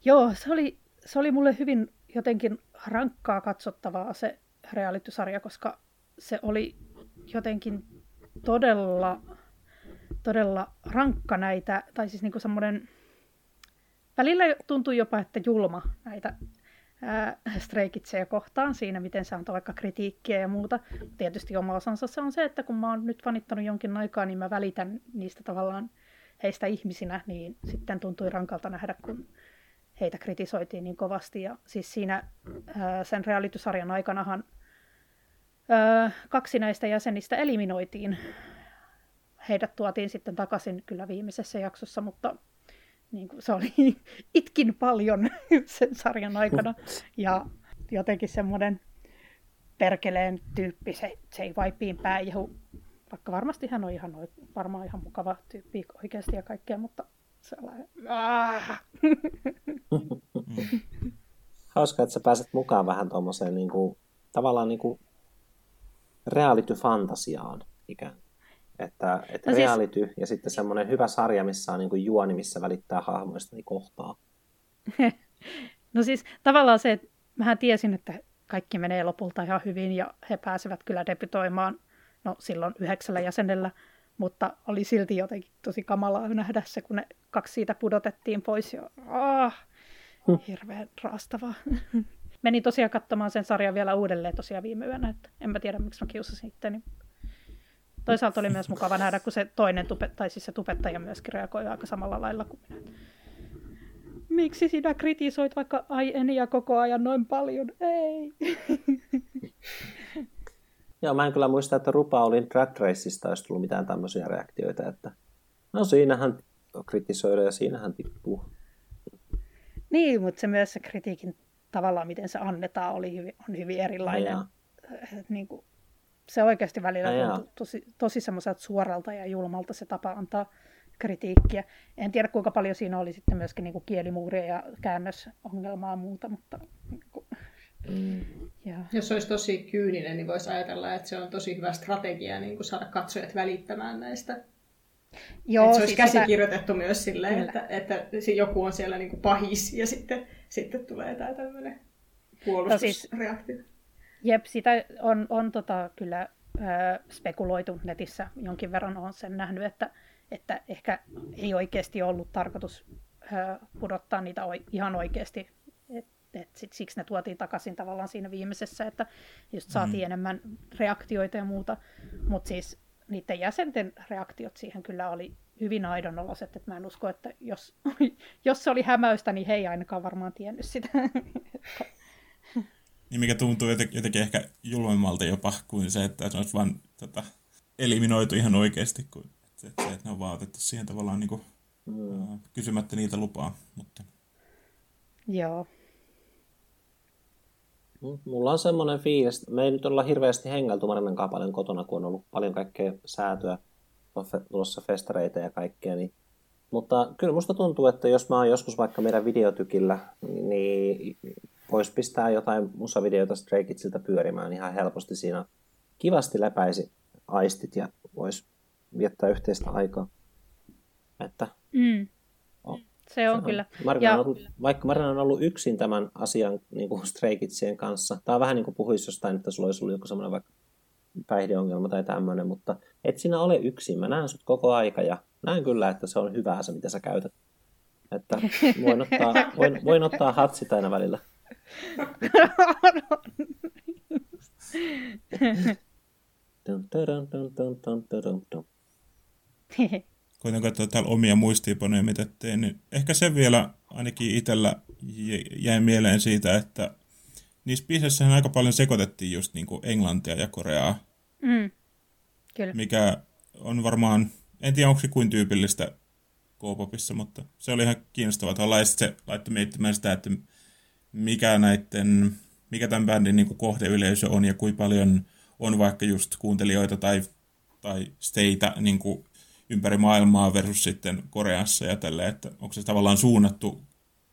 Joo, se oli, se oli mulle hyvin jotenkin rankkaa katsottavaa se reality koska se oli jotenkin todella, todella rankka näitä, tai siis niinku semmoinen, välillä tuntuu jopa, että julma näitä streikitsejä kohtaan siinä, miten se antaa vaikka kritiikkiä ja muuta. Tietysti oma osansa se on se, että kun mä oon nyt fanittanut jonkin aikaa, niin mä välitän niistä tavallaan heistä ihmisinä, niin sitten tuntui rankalta nähdä, kun heitä kritisoitiin niin kovasti. Ja siis siinä sen realitysarjan aikanahan kaksi näistä jäsenistä eliminoitiin. Heidät tuotiin sitten takaisin kyllä viimeisessä jaksossa, mutta niin kuin se oli itkin paljon sen sarjan aikana. Ja jotenkin semmoinen perkeleen tyyppi, se, se ei vaipiin pääjehu, vaikka varmasti hän on ihan, varmaan ihan mukava tyyppi oikeasti ja kaikkea, mutta sellainen... Hauska, että sä pääset mukaan vähän tuommoiseen niin kuin, tavallaan niin kuin reality-fantasiaan ikään että, että no reality siis... ja sitten semmoinen hyvä sarja, missä on niin kuin juoni, missä välittää hahmoista, niin kohtaa. no siis tavallaan se, että mähän tiesin, että kaikki menee lopulta ihan hyvin ja he pääsevät kyllä debytoimaan no silloin yhdeksällä jäsenellä, mutta oli silti jotenkin tosi kamalaa nähdä se, kun ne kaksi siitä pudotettiin pois ja ah, hirveän raastavaa. Menin tosiaan katsomaan sen sarjan vielä uudelleen tosiaan viime yönä, että en mä tiedä miksi mä kiusasin itteni. Toisaalta oli myös mukava nähdä, kun se toinen tupe, tai siis se tupettaja myöskin reagoi aika samalla lailla kuin minä. Miksi sinä kritisoit vaikka ai Enia koko ajan noin paljon? Ei. Joo, mä en kyllä muista, että Rupa oli Drag Raceista, olisi tullut mitään tämmöisiä reaktioita, että no siinähän kritisoida ja siinähän tippuu. Niin, mutta se myös se kritiikin tavallaan, miten se annetaan, oli hyvin, on hyvin erilainen. Niin kuin, se oikeasti välillä tuntuu tosi, tosi semmoiselta suoralta ja julmalta se tapa antaa kritiikkiä. En tiedä, kuinka paljon siinä oli sitten myöskin niin kuin kielimuuria ja käännösongelmaa ja muuta, mutta... Niin kuin, mm. ja. Jos olisi tosi kyyninen, niin voisi ajatella, että se on tosi hyvä strategia niin kuin saada katsojat välittämään näistä. Joo, että se olisi siis käsikirjoitettu sitä... myös silleen, että, että joku on siellä niin kuin pahis ja sitten, sitten tulee tämä tämmöinen puolustusreaktio. No siis, Jep, sitä on, on tota, kyllä ö, spekuloitu netissä jonkin verran, on sen nähnyt, että, että ehkä ei oikeasti ollut tarkoitus ö, pudottaa niitä o, ihan oikeasti. Et, et sit, siksi ne tuotiin takaisin tavallaan siinä viimeisessä, että just saatiin mm. enemmän reaktioita ja muuta. Mutta siis niiden jäsenten reaktiot siihen kyllä oli hyvin aidonoloiset, että mä en usko, että jos, jos se oli hämäystä, niin he ei ainakaan varmaan tiennyt sitä. niin mikä tuntuu jotenkin ehkä julmemmalta jopa kuin se, että se olisi vaan tota, eliminoitu ihan oikeasti, kuin se, että, se, että ne on vaan otettu siihen tavallaan niin kuin, mm. kysymättä niitä lupaa. Mutta... Joo. Mulla on semmoinen fiilis, me ei nyt olla hirveästi hengeltu Marinan paljon kotona, kun on ollut paljon kaikkea säätöä, tulossa festareita ja kaikkea, niin mutta kyllä musta tuntuu, että jos mä oon joskus vaikka meidän videotykillä, niin voisi pistää jotain musavideoita Stray Kidsiltä pyörimään ihan helposti siinä. Kivasti läpäisi aistit ja voisi viettää yhteistä aikaa. Että, mm. oh, se on se kyllä. On. Marina ja... on ollut, vaikka Marina on ollut yksin tämän asian niin kuin Stray Kidsien kanssa, tämä on vähän niin kuin puhuisi jostain, että sulla olisi ollut joku semmoinen vaikka päihdeongelma tai tämmöinen, mutta et sinä ole yksin. Mä näen sut koko aika ja näen kyllä, että se on hyvää se, mitä sä käytät. Että voin ottaa, voin, voin ottaa hatsit aina välillä. Koitan katsoa täällä omia muistiinpanoja, mitä tein. Niin ehkä se vielä ainakin itsellä jäi mieleen siitä, että niissä biiseissä aika paljon sekoitettiin just niin kuin englantia ja koreaa. Mm. Kyllä. Mikä on varmaan, en tiedä onko se kuin tyypillistä K-popissa, mutta se oli ihan kiinnostavaa. Tavallaan se laittoi miettimään sitä, että mikä näiden, mikä tämän bändin niin kohdeyleisö on ja kuinka paljon on vaikka just kuuntelijoita tai, tai steitä niin ympäri maailmaa versus sitten Koreassa ja tälleen, että onko se tavallaan suunnattu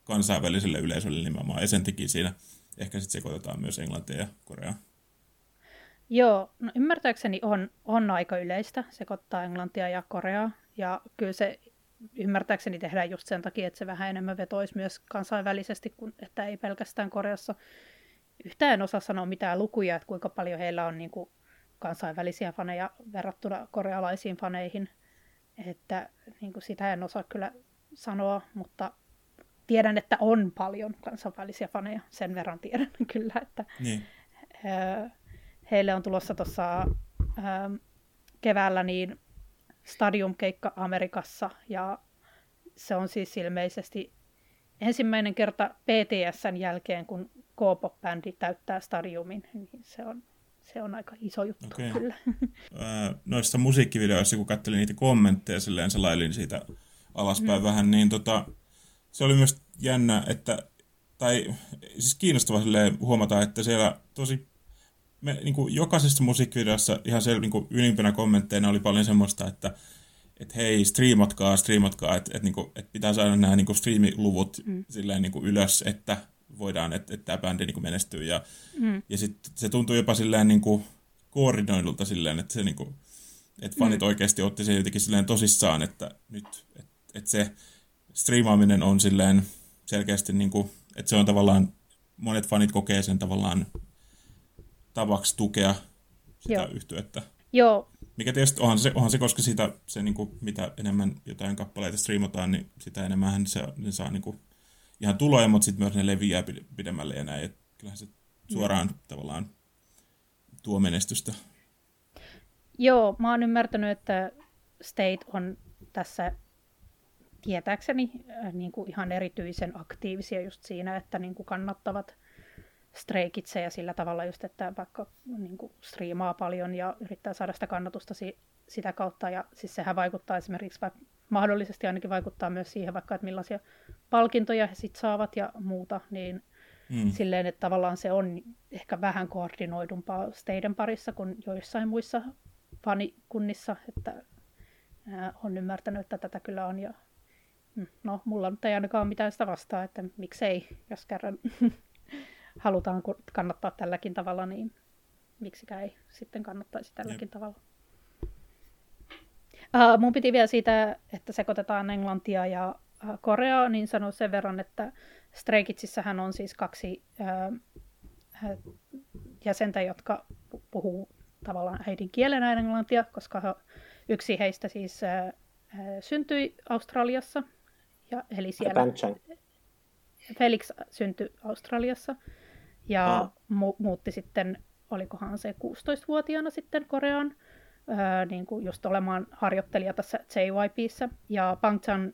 kansainväliselle yleisölle nimenomaan. Ja sen takia siinä ehkä sitten sekoitetaan myös englantia ja koreaa. Joo, no ymmärtääkseni on, on aika yleistä sekoittaa englantia ja koreaa. Ja kyllä se ymmärtääkseni tehdään just sen takia, että se vähän enemmän vetoisi myös kansainvälisesti, kun, että ei pelkästään Koreassa. Yhtään en osaa sanoa mitään lukuja, että kuinka paljon heillä on niin kuin, kansainvälisiä faneja verrattuna korealaisiin faneihin. Että niin kuin sitä en osaa kyllä sanoa, mutta tiedän, että on paljon kansainvälisiä faneja. Sen verran tiedän kyllä, että Niin. heille on tulossa tuossa keväällä niin stadiumkeikka Amerikassa ja se on siis ilmeisesti ensimmäinen kerta PTSn jälkeen, kun K-pop-bändi täyttää stadiumin, niin se on, se on aika iso juttu Okei. kyllä. Noissa musiikkivideoissa, kun katselin niitä kommentteja silleen selailin siitä alaspäin mm. vähän, niin tota, se oli myös jännä, että, tai siis kiinnostava silleen huomata, että siellä tosi, me, niin kuin jokaisessa musiikkivideossa ihan siellä niin kuin ylimpänä kommentteina oli paljon semmoista, että että hei, striimatkaa, striimatkaa, että et, niinku, et pitää saada nämä niinku striimiluvut mm. silleen niinku ylös, että voidaan, että et tämä bändi niinku menestyy. Ja, mm. ja sitten se tuntuu jopa silleen niinku koordinoidulta silleen, että se niinku, että fanit mm. oikeasti otti sen jotenkin silleen tosissaan, että nyt, että et se striimaaminen on silleen selkeästi niinku, että se on tavallaan, monet fanit kokee sen tavallaan tavaksi tukea sitä Joo. yhtyettä. Joo, Mikä tietysti onhan se, onhan se koska siitä, se, niin kuin, mitä enemmän jotain kappaleita striimataan, niin sitä enemmän se, ne saa niin kuin, ihan tuloja, mutta sitten myös ne leviää pide- pidemmälle ja näin. Et kyllähän se suoraan mm. tavallaan tuo menestystä. Joo, mä oon ymmärtänyt, että State on tässä tietääkseni äh, niin kuin ihan erityisen aktiivisia just siinä, että niin kuin kannattavat Stray Kidsejä sillä tavalla just, että vaikka niin kuin striimaa paljon ja yrittää saada sitä kannatusta si- sitä kautta. Ja siis sehän vaikuttaa esimerkiksi, vaikka mahdollisesti ainakin vaikuttaa myös siihen vaikka, että millaisia palkintoja he sit saavat ja muuta, niin Mm. silleen, että tavallaan se on ehkä vähän koordinoidumpaa Staden parissa kuin joissain muissa fanikunnissa, että on ymmärtänyt, että tätä kyllä on ja mm, no, mulla nyt ei ainakaan ole mitään sitä vastaa, että miksei, jos kerran halutaan kannattaa tälläkin tavalla, niin miksikään ei sitten kannattaisi tälläkin Jep. tavalla. Uh, mun piti vielä siitä, että sekoitetaan englantia ja uh, koreaa, niin sanoa sen verran, että Stray Kidsissähän on siis kaksi uh, jäsentä, jotka pu- puhuu tavallaan äidinkielenä englantia, koska he, yksi heistä siis uh, uh, syntyi Australiassa, ja, eli siellä. Felix syntyi Australiassa ja mu- muutti sitten, olikohan se 16-vuotiaana sitten Koreaan, öö, niin kuin just olemaan harjoittelija tässä JYPissä. Ja Bangchan,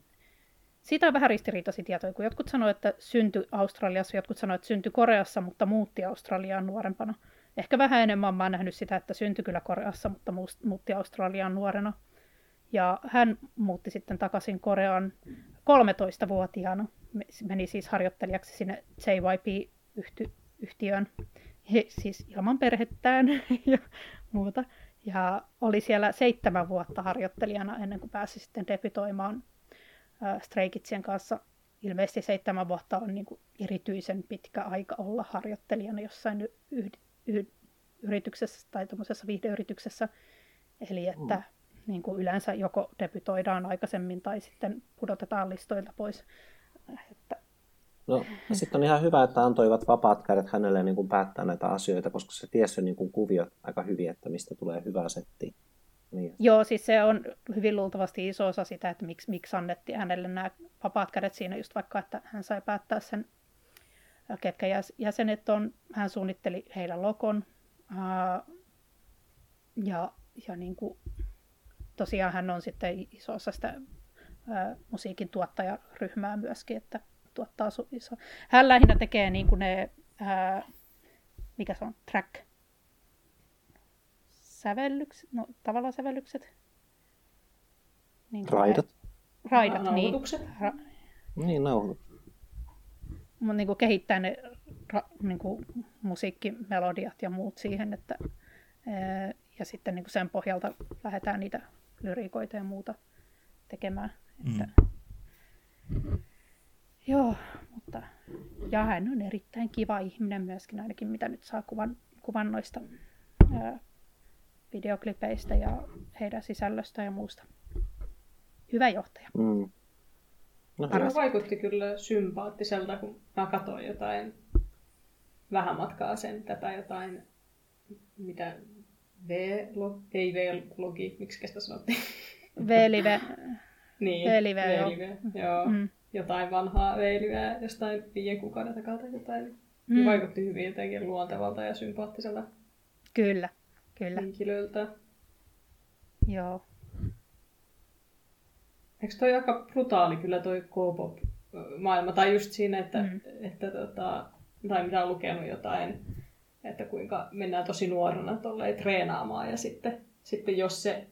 siitä on vähän ristiriitaisia tietoja, kun jotkut sanoivat, että syntyi Australiassa, jotkut sanoivat, että syntyi Koreassa, mutta muutti Australiaan nuorempana. Ehkä vähän enemmän mä oon nähnyt sitä, että syntyi kyllä Koreassa, mutta muutti Australiaan nuorena. Ja hän muutti sitten takaisin Koreaan 13-vuotiaana. Me- Meni siis harjoittelijaksi sinne JYP-yhtiöön, siis ilman perhettään ja muuta. Ja oli siellä seitsemän vuotta harjoittelijana ennen kuin pääsi sitten debytoimaan Stray Kidsien kanssa. Ilmeisesti seitsemän vuotta on niin kuin erityisen pitkä aika olla harjoittelijana jossain yh- yh- yrityksessä tai tuommoisessa viihdeyrityksessä. Eli että mm. niin kuin yleensä joko debytoidaan aikaisemmin tai sitten pudotetaan listoilta pois. Että, No, sitten on ihan hyvä, että antoivat vapaat kädet hänelle niin kuin päättää näitä asioita, koska se tiesi niin kuin kuviot aika hyvin, että mistä tulee hyvää settiä. Niin. joo, siis se on hyvin luultavasti iso osa sitä, että miksi, miksi annettiin hänelle nämä vapaat kädet siinä, just vaikka, että hän sai päättää sen, äh, ketkä jäs- jäsenet on. Hän suunnitteli heidän logon. ää, ja ja niin kuin, tosiaan hän on sitten iso osa sitä ää, musiikin tuottajaryhmää myöskin, että tuottaa iso. Hän lähinnä tekee niin kuin ne, ää, mikä se on, track, sävellykset, no tavallaan sävellykset. Niin kuin ne- Raidat. Raidat, niin. Nauhoitukset. Ra- Niin, nauhoitus. mutta niin kuin kehittää ne ra- niin kuin musiikkimelodiat ja muut siihen, että ää, ja sitten niin kuin sen pohjalta lähdetään niitä lyriikoita ja muuta tekemään. Että, Joo, mutta ja hän on erittäin kiva ihminen myöskin, ainakin mitä nyt saa kuvan, kuvan noista ää, videoklipeistä ja heidän sisällöstä ja muusta. Hyvä johtaja. Mm. No, Paras. Se vaikutti kyllä sympaattiselta, kun mä katsoin jotain vähän matkaa sen tätä jotain, mitä V-log, ei V-logi, miksi sitä sanottiin? V-live. niin, V-live, joo. V-live, joo. Mm. Jotain vanhaa V-liveä jostain viiden kuukauden takaa tai jotain. Mm. Vaikutti hyvin jotenkin luontevalta ja sympaattiselta Kyllä, kyllä. henkilöltä. Joo. Eikö toi aika brutaali kyllä toi K-pop-maailma? Tai just siinä, että, Mm. mm. että tota, tai mitä on lukenut jotain, että kuinka mennään tosi nuorena tolleen treenaamaan ja sitten, sitten jos, se,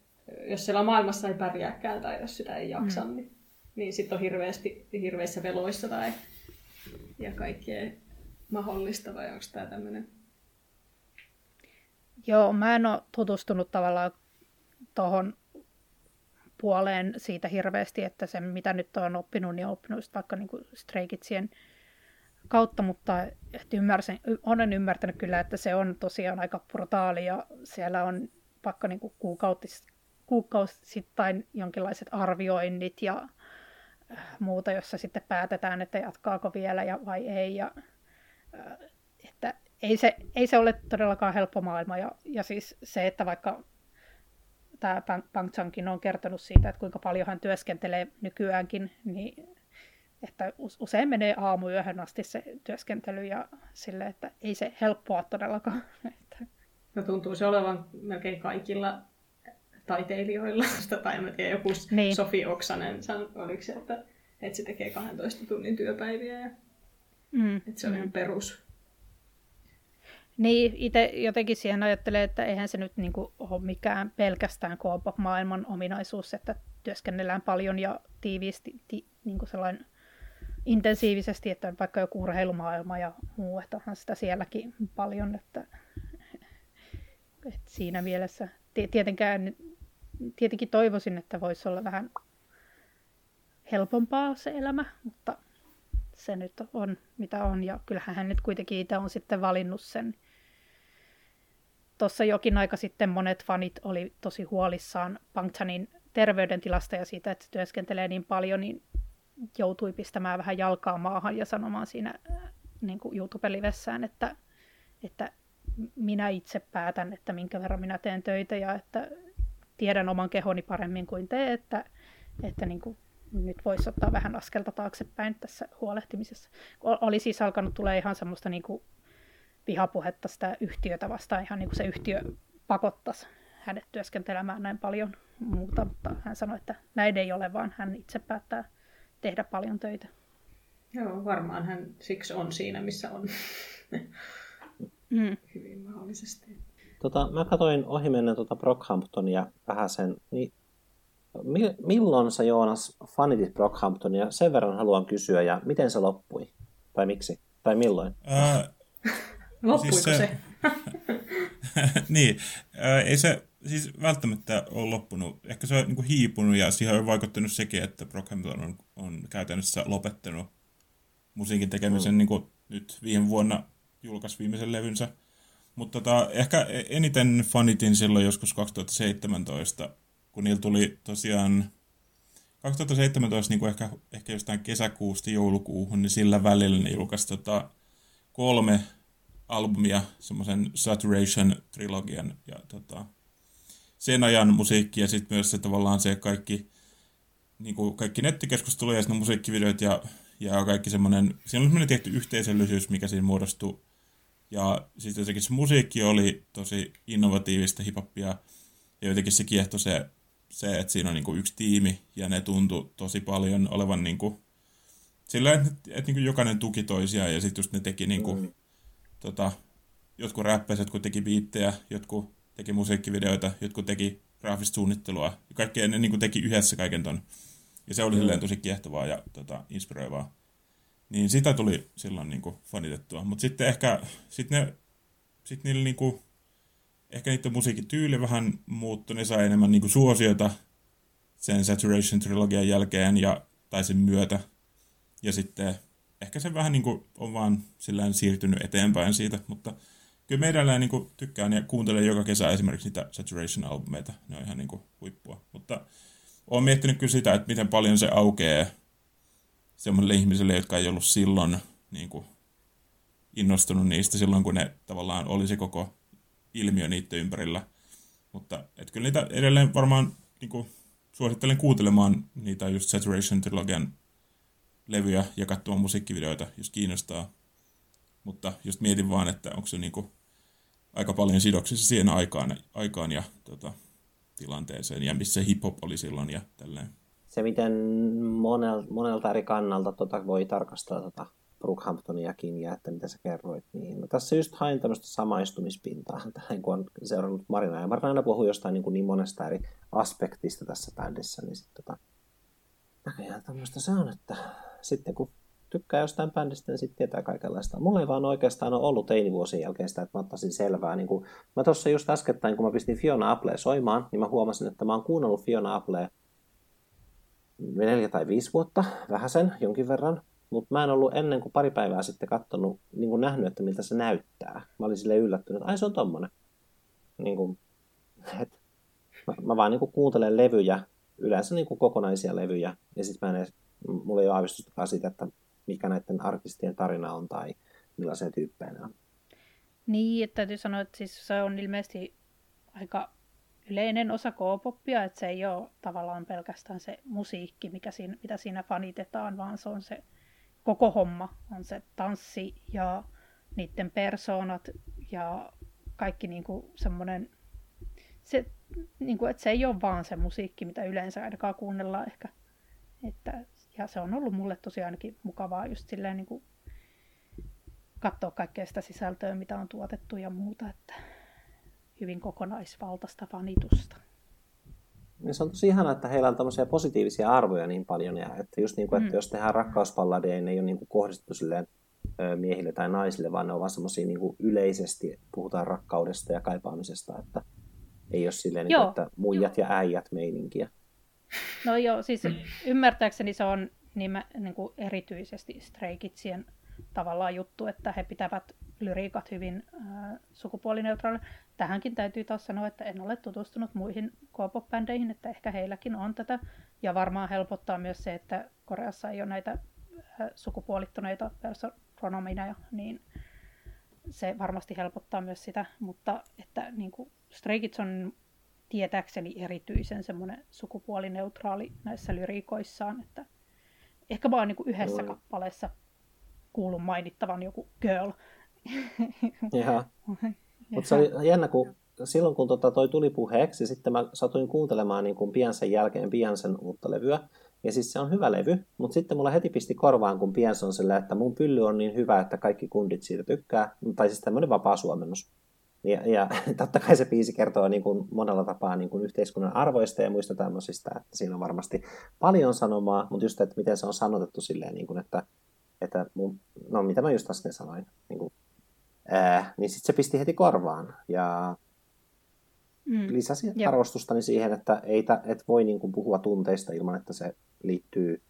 jos siellä maailmassa ei pärjääkään tai jos sitä ei jaksa, mm. niin, niin sitten on hirveästi, hirveissä veloissa tai ja kaikkea mahdollista vai onko tämä tämmöinen? Joo, mä en ole tutustunut tavallaan tuohon puoleen siitä hirveästi, että se mitä nyt on oppinut, niin on oppinut vaikka niin Stray Kidsien kautta, mutta että ymmärsin, olen ymmärtänyt kyllä, että se on tosiaan aika brutaali ja siellä on vaikka niin kuukausittain jonkinlaiset arvioinnit ja muuta, jossa sitten päätetään, että jatkaako vielä ja vai ei. Ja, äh, että ei se, ei se ole todellakaan helppo maailma. Ja, ja siis se, että vaikka tämä Bang Chankin on kertonut siitä, että kuinka paljon hän työskentelee nykyäänkin, niin että usein menee aamuyöhön asti se työskentely ja sille, että ei se helppoa todellakaan. No tuntuu se olevan melkein kaikilla taiteilijoilla. Tai en tiedä, joku Niin. Sofi Oksanen, san- oliko se, että, että se tekee 12 tunnin työpäiviä ja mm, että se on ihan perus. Niin, itse jotenkin siihen ajattelee, että eihän se nyt niin kuin ole mikään pelkästään K-pop-maailman ominaisuus, että työskennellään paljon ja tiiviisti, ti, niin kuin sellainen intensiivisesti, että vaikka joku urheilumaailma ja muu, että onhan sitä sielläkin paljon, että, että siinä mielessä ti- tietenkään, tietenkin toivoisin, että voisi olla vähän helpompaa se elämä, mutta se nyt on mitä on ja kyllähän hän nyt kuitenkin itse on sitten valinnut sen. Tuossa jokin aika sitten monet fanit oli tosi huolissaan Pangchanin terveydentilasta ja siitä, että se työskentelee niin paljon, niin joutui pistämään vähän jalkaa maahan ja sanomaan siinä äh, niin kuin YouTube-livessään, että, että minä itse päätän, että minkä verran minä teen töitä ja että tiedän oman kehoni paremmin kuin te, että, että niin kuin nyt voisi ottaa vähän askelta taaksepäin tässä huolehtimisessa. Oli siis alkanut tulee ihan semmoista niin kuin vihapuhetta sitä yhtiötä vastaan, ihan niin kuin se yhtiö pakottaisi hänet työskentelemään näin paljon muuta, mutta hän sanoi, että näin ei ole, vaan hän itse päättää tehdä paljon töitä. Joo, varmaan hän siksi on siinä, missä on Mm. hyvin mahdollisesti. Tota, mä katsoin ohimennen tota Brockhamptonia vähän sen, niin mi- milloin sä Joonas fanitit Brockhamptonia? Sen verran haluan kysyä ja miten se loppui? Tai miksi? Tai milloin? Ää, Loppuiko Siis se? se- niin, ää, ei se siis välttämättä ole loppunut. Ehkä se on niin kuin hiipunut ja siihen on vaikuttanut sekin, että Brockhampton on, on käytännössä lopettanut musiikin tekemisen mm. niin kuin nyt viime vuonna julkaisi viimeisen levynsä. Mutta tota, ehkä eniten fanitin silloin joskus 2017, kun niillä tuli tosiaan 2017 niin kuin ehkä, ehkä jostain kesäkuusta joulukuuhun, niin sillä välillä ne julkaisi tota, kolme albumia, semmoisen Saturation-trilogian ja tota, sen ajan musiikki ja sitten myös se tavallaan se kaikki, niin kuin kaikki nettikeskustelu ja sitten musiikkivideot ja, ja kaikki semmoinen, siinä oli semmoinen tietty yhteisöllisyys, mikä siinä muodostui. Ja sitten jotenkin se musiikki oli tosi innovatiivista hiphoppia ja jotenkin se kiehtoi se, se että siinä on niin kuin yksi tiimi ja ne tuntui tosi paljon olevan niin kuin, sillä että, että niin kuin jokainen tuki toisiaan ja sitten just ne teki niin kuin, mm. tota, jotkut räppäiset, jotkut teki biittejä, jotkut teki musiikkivideoita, jotkut teki graafista suunnittelua. Ja kaikkea ne niin kuin teki yhdessä kaiken ton. Ja se oli mm. tosi kiehtovaa ja tota, inspiroivaa. Niin sitä tuli silloin niin kuin fanitettua. Mutta sitten ehkä, sit ne, sit niillä niin kuin, ehkä niiden musiikkityyli vähän muuttui. Ne sai enemmän niin kuin suosiota sen Saturation-trilogian jälkeen ja, tai sen myötä. Ja sitten ehkä se vähän niin kuin on vaan sillään siirtynyt eteenpäin siitä, mutta kyllä meidän niin kuin tykkään ja kuuntelen joka kesä esimerkiksi niitä Saturation-albumeita. Ne on ihan niin kuin huippua. Mutta olen miettinyt kyllä sitä, että miten paljon se aukeaa semmoiselle ihmiselle, jotka ei ollut silloin niin kuin, innostunut niistä silloin, kun ne tavallaan oli se koko ilmiö niiden ympärillä. Mutta et kyllä niitä edelleen varmaan niin kuin, suosittelen kuuntelemaan niitä just Saturation Trilogian levyjä ja katsomaan musiikkivideoita, jos kiinnostaa. Mutta just mietin vaan, että onko se niinku aika paljon sidoksissa siihen aikaan, aikaan ja tota, tilanteeseen ja missä hip-hop oli silloin ja tälleen. Se, miten monel, monelta eri kannalta tota voi tarkastaa tota Brookhamptoniakin ja että mitä sä kerroit, niin mä tässä just hain tämmöistä samaistumispintaa tähän, kun on seurannut Marina. Ja Marina aina puhuu jostain niin, kuin niin monesta eri aspektista tässä bändissä, niin sitten tota, näköjään tämmöistä se on, että sitten kun tykkää jostain bändistä, niin sitten tietää kaikenlaista. Mulla ei vaan oikeastaan ole ollut teinivuosien jälkeen sitä, että mä ottaisin selvää. Niin kun, mä tuossa just äskettäin, kun mä pistin Fiona Apple soimaan, niin mä huomasin, että mä oon kuunnellut Fiona Apple neljä tai viisi vuotta, vähän sen, jonkin verran. Mutta mä en ollut ennen kuin pari päivää sitten katsonut, niin kuin nähnyt, että miltä se näyttää. Mä olin sille yllättynyt, että ai se on tommonen. Niin kuin, et, mä, mä vaan niin kuin kuuntelen levyjä, yleensä niin kuin kokonaisia levyjä, ja sitten mä en edes, mulla ei ole aavistustakaan siitä, että mikä näiden artistien tarina on tai millaisia tyyppejä ne on. Niin, että täytyy sanoa, että siis se on ilmeisesti aika yleinen osa K-poppia, että se ei ole tavallaan pelkästään se musiikki, mikä siinä, mitä siinä fanitetaan, vaan se on se koko homma, on se tanssi ja niiden persoonat ja kaikki niin kuin semmoinen, se, niin kuin, että se ei ole vaan se musiikki, mitä yleensä ainakaan kuunnellaan ehkä. Että, ja se on ollut mulle tosiaan ainakin mukavaa just silleen niin kuin katsoa kaikkea sitä sisältöä, mitä on tuotettu ja muuta, että hyvin kokonaisvaltaista fanitusta. Ja se on tosi ihanaa, että heillä on tämmöisiä positiivisia arvoja niin paljon, ja että just niin kuin, että mm. jos tehdään rakkauspalladeja, niin ne ei ole niin kuin kohdistettu silleen miehille tai naisille, vaan ne on vaan semmoisia niin yleisesti puhutaan rakkaudesta ja kaipaamisesta, että ei ole silleen, niin kuin, että muijat ja äijät meininkiä. No joo, siis ymmärtääkseni se on nime, niin kuin erityisesti Stray Kidsien tavallaan juttu, että he pitävät lyriikat hyvin äh, sukupuolineutraalina. Tähänkin täytyy taas sanoa, että en ole tutustunut muihin K-pop-bändeihin, että ehkä heilläkin on tätä. Ja varmaan helpottaa myös se, että Koreassa ei ole näitä äh, sukupuolittuneita pronomineja, niin se varmasti helpottaa myös sitä. Mutta että niin kuin Stray Kids on tietääkseni erityisen semmoinen sukupuolineutraali näissä lyriikoissaan, että ehkä vaan niin kuin yhdessä no. kappaleessa kuulun mainittavan joku girl. Jaha. Mutta se oli jännä, kun silloin kun tota toi tuli puheeksi, sitten mä satuin kuuntelemaan niin kuin Piansen jälkeen Piansen uutta levyä. Ja siis se on hyvä levy, mutta sitten mulla heti pisti korvaan, kun Pians on sillä, että mun pylly on niin hyvä, että kaikki kundit siitä tykkää. Tai siis tämmöinen vapaa suomennus. Ja, ja totta kai se biisi kertoo niin kuin monella tapaa niin kuin yhteiskunnan arvoista ja muista tämmöisistä, että siinä on varmasti paljon sanomaa, mutta just, että miten se on sanotettu silleen, niin kuin, että, että mun, no mitä mä just äsken sanoin, niin kuin, ää, niin sitten se pisti heti korvaan ja mm. lisäsi Jep. arvostustani siihen, että ei et voi niin kuin puhua tunteista ilman, että se liittyy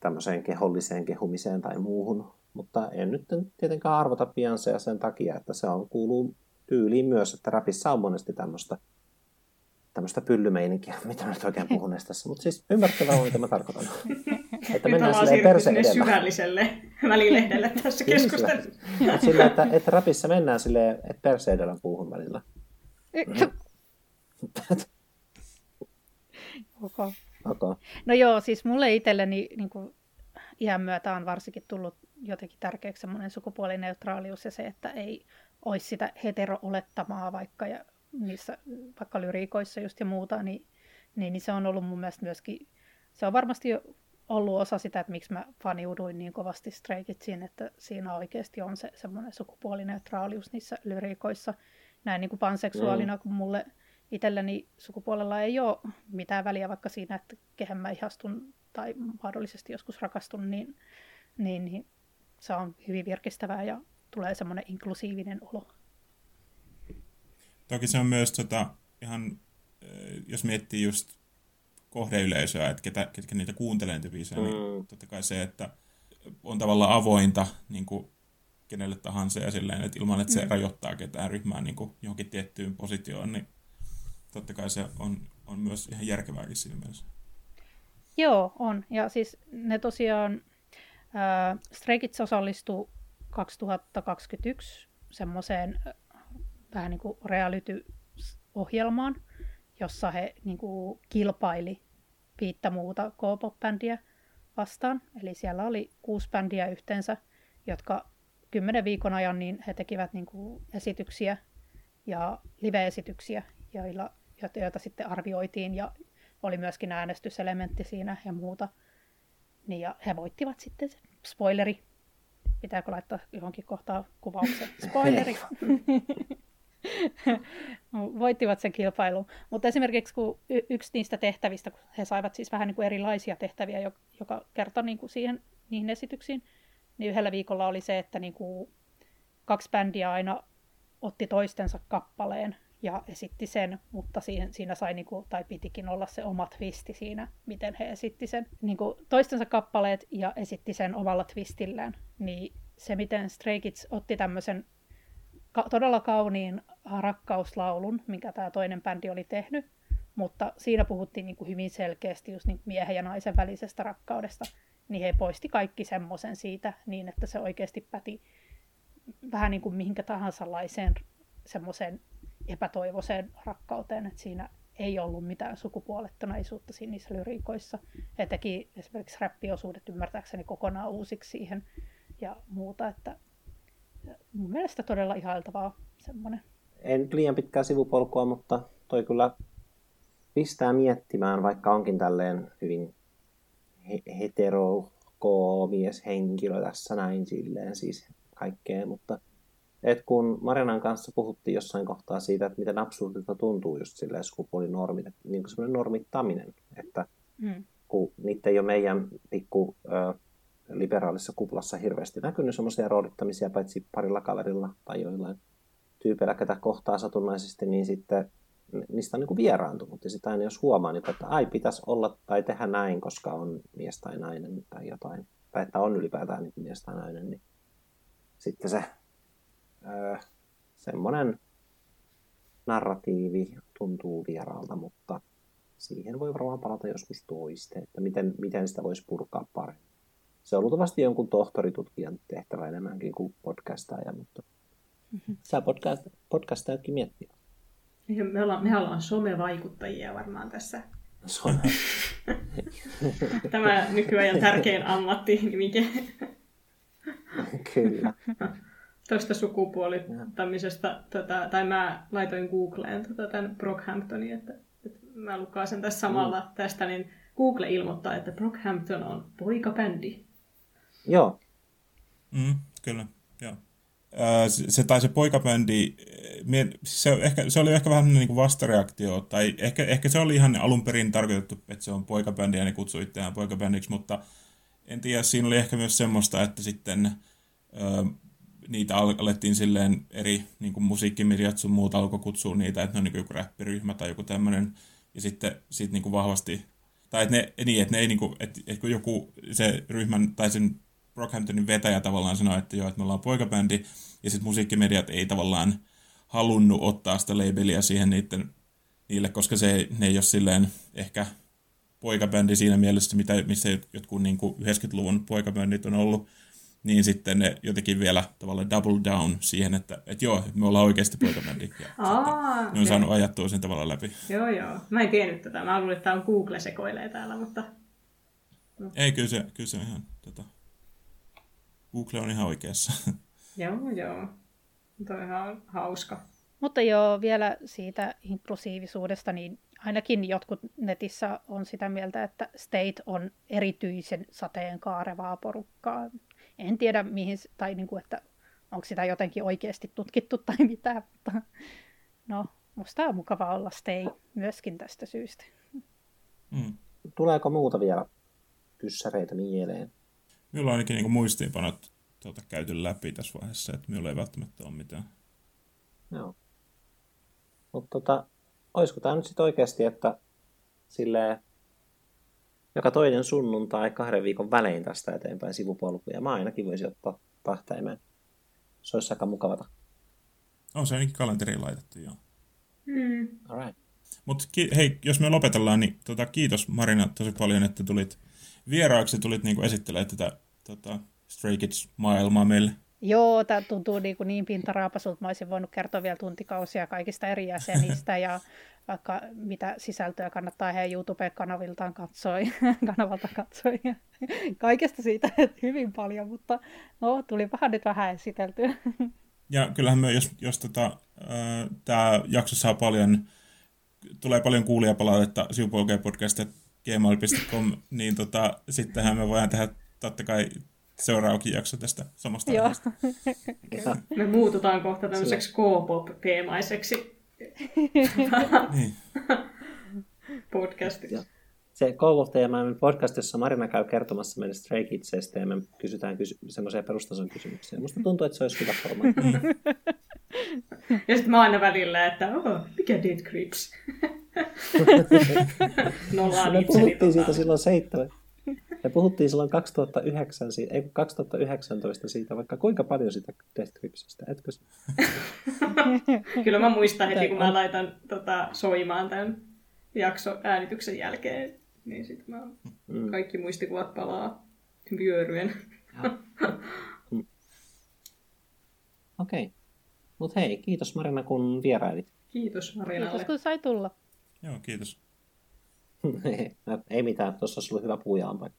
tämmöiseen keholliseen kehumiseen tai muuhun, mutta en nyt tietenkään arvota Beyoncéa sen takia, että se on, kuuluu tyyliin myös, että rapissa on monesti tämmöistä tämmöistä pyllymeininkiä, mitä mä nyt oikein puhun tässä, mutta siis ymmärtävää mitä mä tarkoitan. että mennään silleen perse edellä. syvälliselle välilehdelle tässä keskustelussa. Sillä, että, että rapissa mennään silleen, että perse edellä puuhun välillä. okay. okay. No joo, siis mulle itselleni niin kuin iän myötä on varsinkin tullut jotenkin tärkeäksi semmoinen sukupuolineutraalius ja se, että ei olisi sitä hetero-olettamaa vaikka, ja niissä, vaikka lyriikoissa just ja muuta, niin, niin, niin se on ollut mun mielestä myöskin, se on varmasti ollut osa sitä, että miksi mä faniuduin niin kovasti Stray Kidsiin, että siinä oikeasti on se semmoinen sukupuolineutraalius niissä lyriikoissa. Näin niin kuin panseksuaalina, mm. kun mulle itselleni sukupuolella ei ole mitään väliä vaikka siinä, että kehen mä ihastun tai mahdollisesti joskus rakastun, niin, niin, niin se on hyvin virkistävää ja tulee semmoinen inklusiivinen olo. Toki se on myös tota, ihan, eh, jos miettii just kohdeyleisöä, että ketä, ketkä niitä kuuntelee niitä biisejä, niin mm. niin totta kai se, että on tavallaan avointa niin kuin kenelle tahansa ja silleen, että ilman, että se mm. rajoittaa ketään ryhmää niin kuin johonkin tiettyyn positioon, niin totta kai se on, on myös ihan järkevääkin siinä mielessä. Joo, on. Ja siis ne tosiaan, äh, Stray Kids osallistuu 2021 semmoiseen vähän niin kuin reality-ohjelmaan, jossa he niin kuin, kilpaili viittä muuta K-pop-bändiä vastaan. Eli siellä oli kuusi bändiä yhteensä, jotka kymmenen viikon ajan niin he tekivät niin kuin, esityksiä ja live-esityksiä, joilla, joita sitten arvioitiin ja oli myöskin äänestyselementti siinä ja muuta. Niin, ja he voittivat sitten, spoileri, pitääkö laittaa johonkin kohtaan kuvauksen, spoileri. voittivat sen kilpailun. Mutta esimerkiksi kun y- yksi niistä tehtävistä, kun he saivat siis vähän niin kuin erilaisia tehtäviä, joka kertoi niin kuin siihen, niihin esityksiin, niin yhdellä viikolla oli se, että niin kuin kaksi bändiä aina otti toistensa kappaleen ja esitti sen, mutta siihen, siinä sai, niin kuin, tai pitikin olla se oma twisti siinä, miten he esitti sen. Niin kuin toistensa kappaleet ja esitti sen omalla twistillään. Niin se, miten Stray Kids otti tämmöisen ka- todella kauniin rakkauslaulun, minkä tämä toinen bändi oli tehnyt, mutta siinä puhuttiin niin kuin hyvin selkeästi just niin miehen ja naisen välisestä rakkaudesta, niin he poisti kaikki semmoisen siitä niin, että se oikeasti päti vähän niin kuin mihinkä tahansa laiseen semmoiseen epätoivoiseen rakkauteen, että siinä ei ollut mitään sukupuolettonaisuutta siinä niissä lyriikoissa. He teki esimerkiksi räppiosuudet ymmärtääkseni kokonaan uusiksi siihen ja muuta, että mun mielestä todella ihailtavaa semmoinen. En liian pitkää sivupolkua, mutta toi kyllä pistää miettimään, vaikka onkin tälleen hyvin he- heterokoomies henkilö tässä näin silleen siis kaikkea, mutta et kun Marianan kanssa puhuttiin jossain kohtaa siitä, että miten absurdilta tuntuu just silleen sukupuolinormit, niin kuin semmoinen normittaminen, että mm. kun niitä ei ole meidän pikku ö, liberaalissa kuplassa hirveästi näkynyt semmoisia roolittamisia, paitsi parilla kaverilla tai joillain tyypeillä, ketä kohtaa satunnaisesti, niin sitten niistä on niin kuin vieraantunut. Ja sitten aina jos huomaa, niin, että ai pitäisi olla tai tehdä näin, koska on mies tai nainen tai jotain, tai että on ylipäätään niin mies tai nainen, niin sitten se öö, semmoinen narratiivi tuntuu vieraalta, mutta siihen voi varmaan palata joskus toiste, että miten, miten sitä voisi purkaa paremmin. Se on luultavasti jonkun tohtoritutkijan tehtävä enemmänkin kuin podcastaja, mutta mm-hmm. saa podcast, podcastajatkin miettiä. Me ollaan, me ollaan somevaikuttajia varmaan tässä. Some. Tämä nykyään tärkein ammattinimike. Kyllä. Tuosta sukupuolittamisesta, tota, tai mä laitoin Googleen tota, tämän Brockhamptonin, että, että mä lukaan tässä samalla mm. tästä, niin Google ilmoittaa, että Brockhampton on poikabändi. Joo. Mm, kyllä, joo. Se, tai se poikabändi, se, ehkä, se oli ehkä vähän niin kuin vastareaktio, tai ehkä, ehkä se oli ihan alun perin tarkoitettu, että se on poikabändi ja ne kutsui itseään poikabändiksi, mutta en tiedä, siinä oli ehkä myös semmoista, että sitten niitä alettiin silleen eri niin kuin musiikkimediat sun muuta alkoi kutsua niitä, että ne on niin joku räppiryhmä tai joku tämmöinen, ja sitten sit niin kuin vahvasti, tai että ne, niin, että ne ei niin kuin, että, että joku se ryhmän tai sen Brockhamptonin vetäjä tavallaan sanoi, että joo, että me ollaan poikabändi, ja sitten musiikkimediat ei tavallaan halunnut ottaa sitä labelia siihen niiden, niille, koska se, ne ei ole silleen ehkä poikabändi siinä mielessä, mitä, missä jotkut niin kuin 90-luvun poikabändit on ollut, niin sitten ne jotenkin vielä tavallaan double down siihen, että, että joo, me ollaan oikeasti poikabändi. Ja Aa, ne on saanut ajattua sen tavalla läpi. Joo, joo. Mä en tiennyt tätä. Mä luulin, että tämä on Google sekoilee täällä, mutta... No. Ei, kyllä se, kyllä se on ihan... Tota... Google on ihan oikeassa. joo, joo. Tuo on ihan hauska. Mutta joo, vielä siitä inklusiivisuudesta, niin ainakin jotkut netissä on sitä mieltä, että State on erityisen sateenkaarevaa porukkaa en tiedä mihin, tai niin kuin, että onko sitä jotenkin oikeasti tutkittu tai mitä, mutta no, musta on mukava olla stay myöskin tästä syystä. Mm. Tuleeko muuta vielä kyssäreitä mieleen? Minulla on ainakin niin muistiinpanot tuota, käyty läpi tässä vaiheessa, että minulla ei välttämättä ole mitään. Joo. Mutta tota, olisiko tämä nyt sitten oikeasti, että silleen joka toinen sunnuntai kahden viikon välein tästä eteenpäin sivupolkuja. Mä ainakin voisin ottaa tähtäimeen. Se olisi aika mukavata. On se ainakin kalenteriin laitettu, joo. Mm. Alright. Mutta ki- hei, jos me lopetellaan, niin tota, kiitos Marina tosi paljon, että tulit vieraaksi tulit niinku esittelemään tätä tota, Stray Kids-maailmaa meille. Joo, tämä tuntuu niin, kuin niin pintaraapasulta. Mä olisin voinut kertoa vielä tuntikausia kaikista eri jäsenistä ja vaikka mitä sisältöä kannattaa heidän YouTube-kanaviltaan katsoi, kanavalta katsoi. Ja kaikesta siitä hyvin paljon, mutta no, tuli vähän nyt vähän esiteltyä. Ja kyllähän me, jos, jos tota, tämä jakso saa paljon, tulee paljon kuulijapalautetta sivupolkea.podcast.gmail.com, niin tota, sittenhän me voidaan tehdä totta kai seuraavakin jakso tästä samasta Joo. aiheesta. Me muututaan kohta tämmöiseksi K-pop-teemaiseksi Niin. podcastiksi. Se kouluttajamäinen podcast, jossa Marina käy kertomassa meille Stray Kidsistä ja me kysytään kysy- semmoisia perustason kysymyksiä. Musta tuntuu, että se olisi hyvä formaatti. Ja sitten mä aina välillä, että oh, mikä Dead Creeps? Nollaan me puhuttiin siitä silloin seitsemän. Me puhuttiin silloin 2009, siitä, ei kun 2019 siitä, vaikka kuinka paljon sitä Death Gripsistä, etkö? Kyllä mä muistan heti, kun mä laitan tota, soimaan tämän jakso äänityksen jälkeen, niin sitten mä Mm. kaikki muistikuvat palaa vyöryen. Okei. Okay. Mutta hei, kiitos Marina, kun vierailit. Kiitos Marinalle. Kiitos, kun sai tulla. Joo, kiitos. Ei mitään, tuossa olisi ollut hyvä puujaan paikka.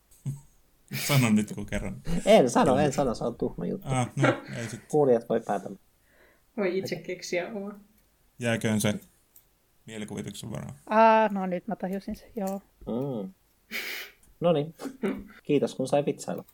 Sano nyt kun kerran. En sano, en sano, se on tuhma juttu. Ah, no, ei sit. Kuulijat voi päätä. Voi itse keksiä oma. Jääköön se mielikuvituksen varaan. Ah, no nyt mä tajusin sen, joo. Mm. No niin, kiitos kun sai vitsailla.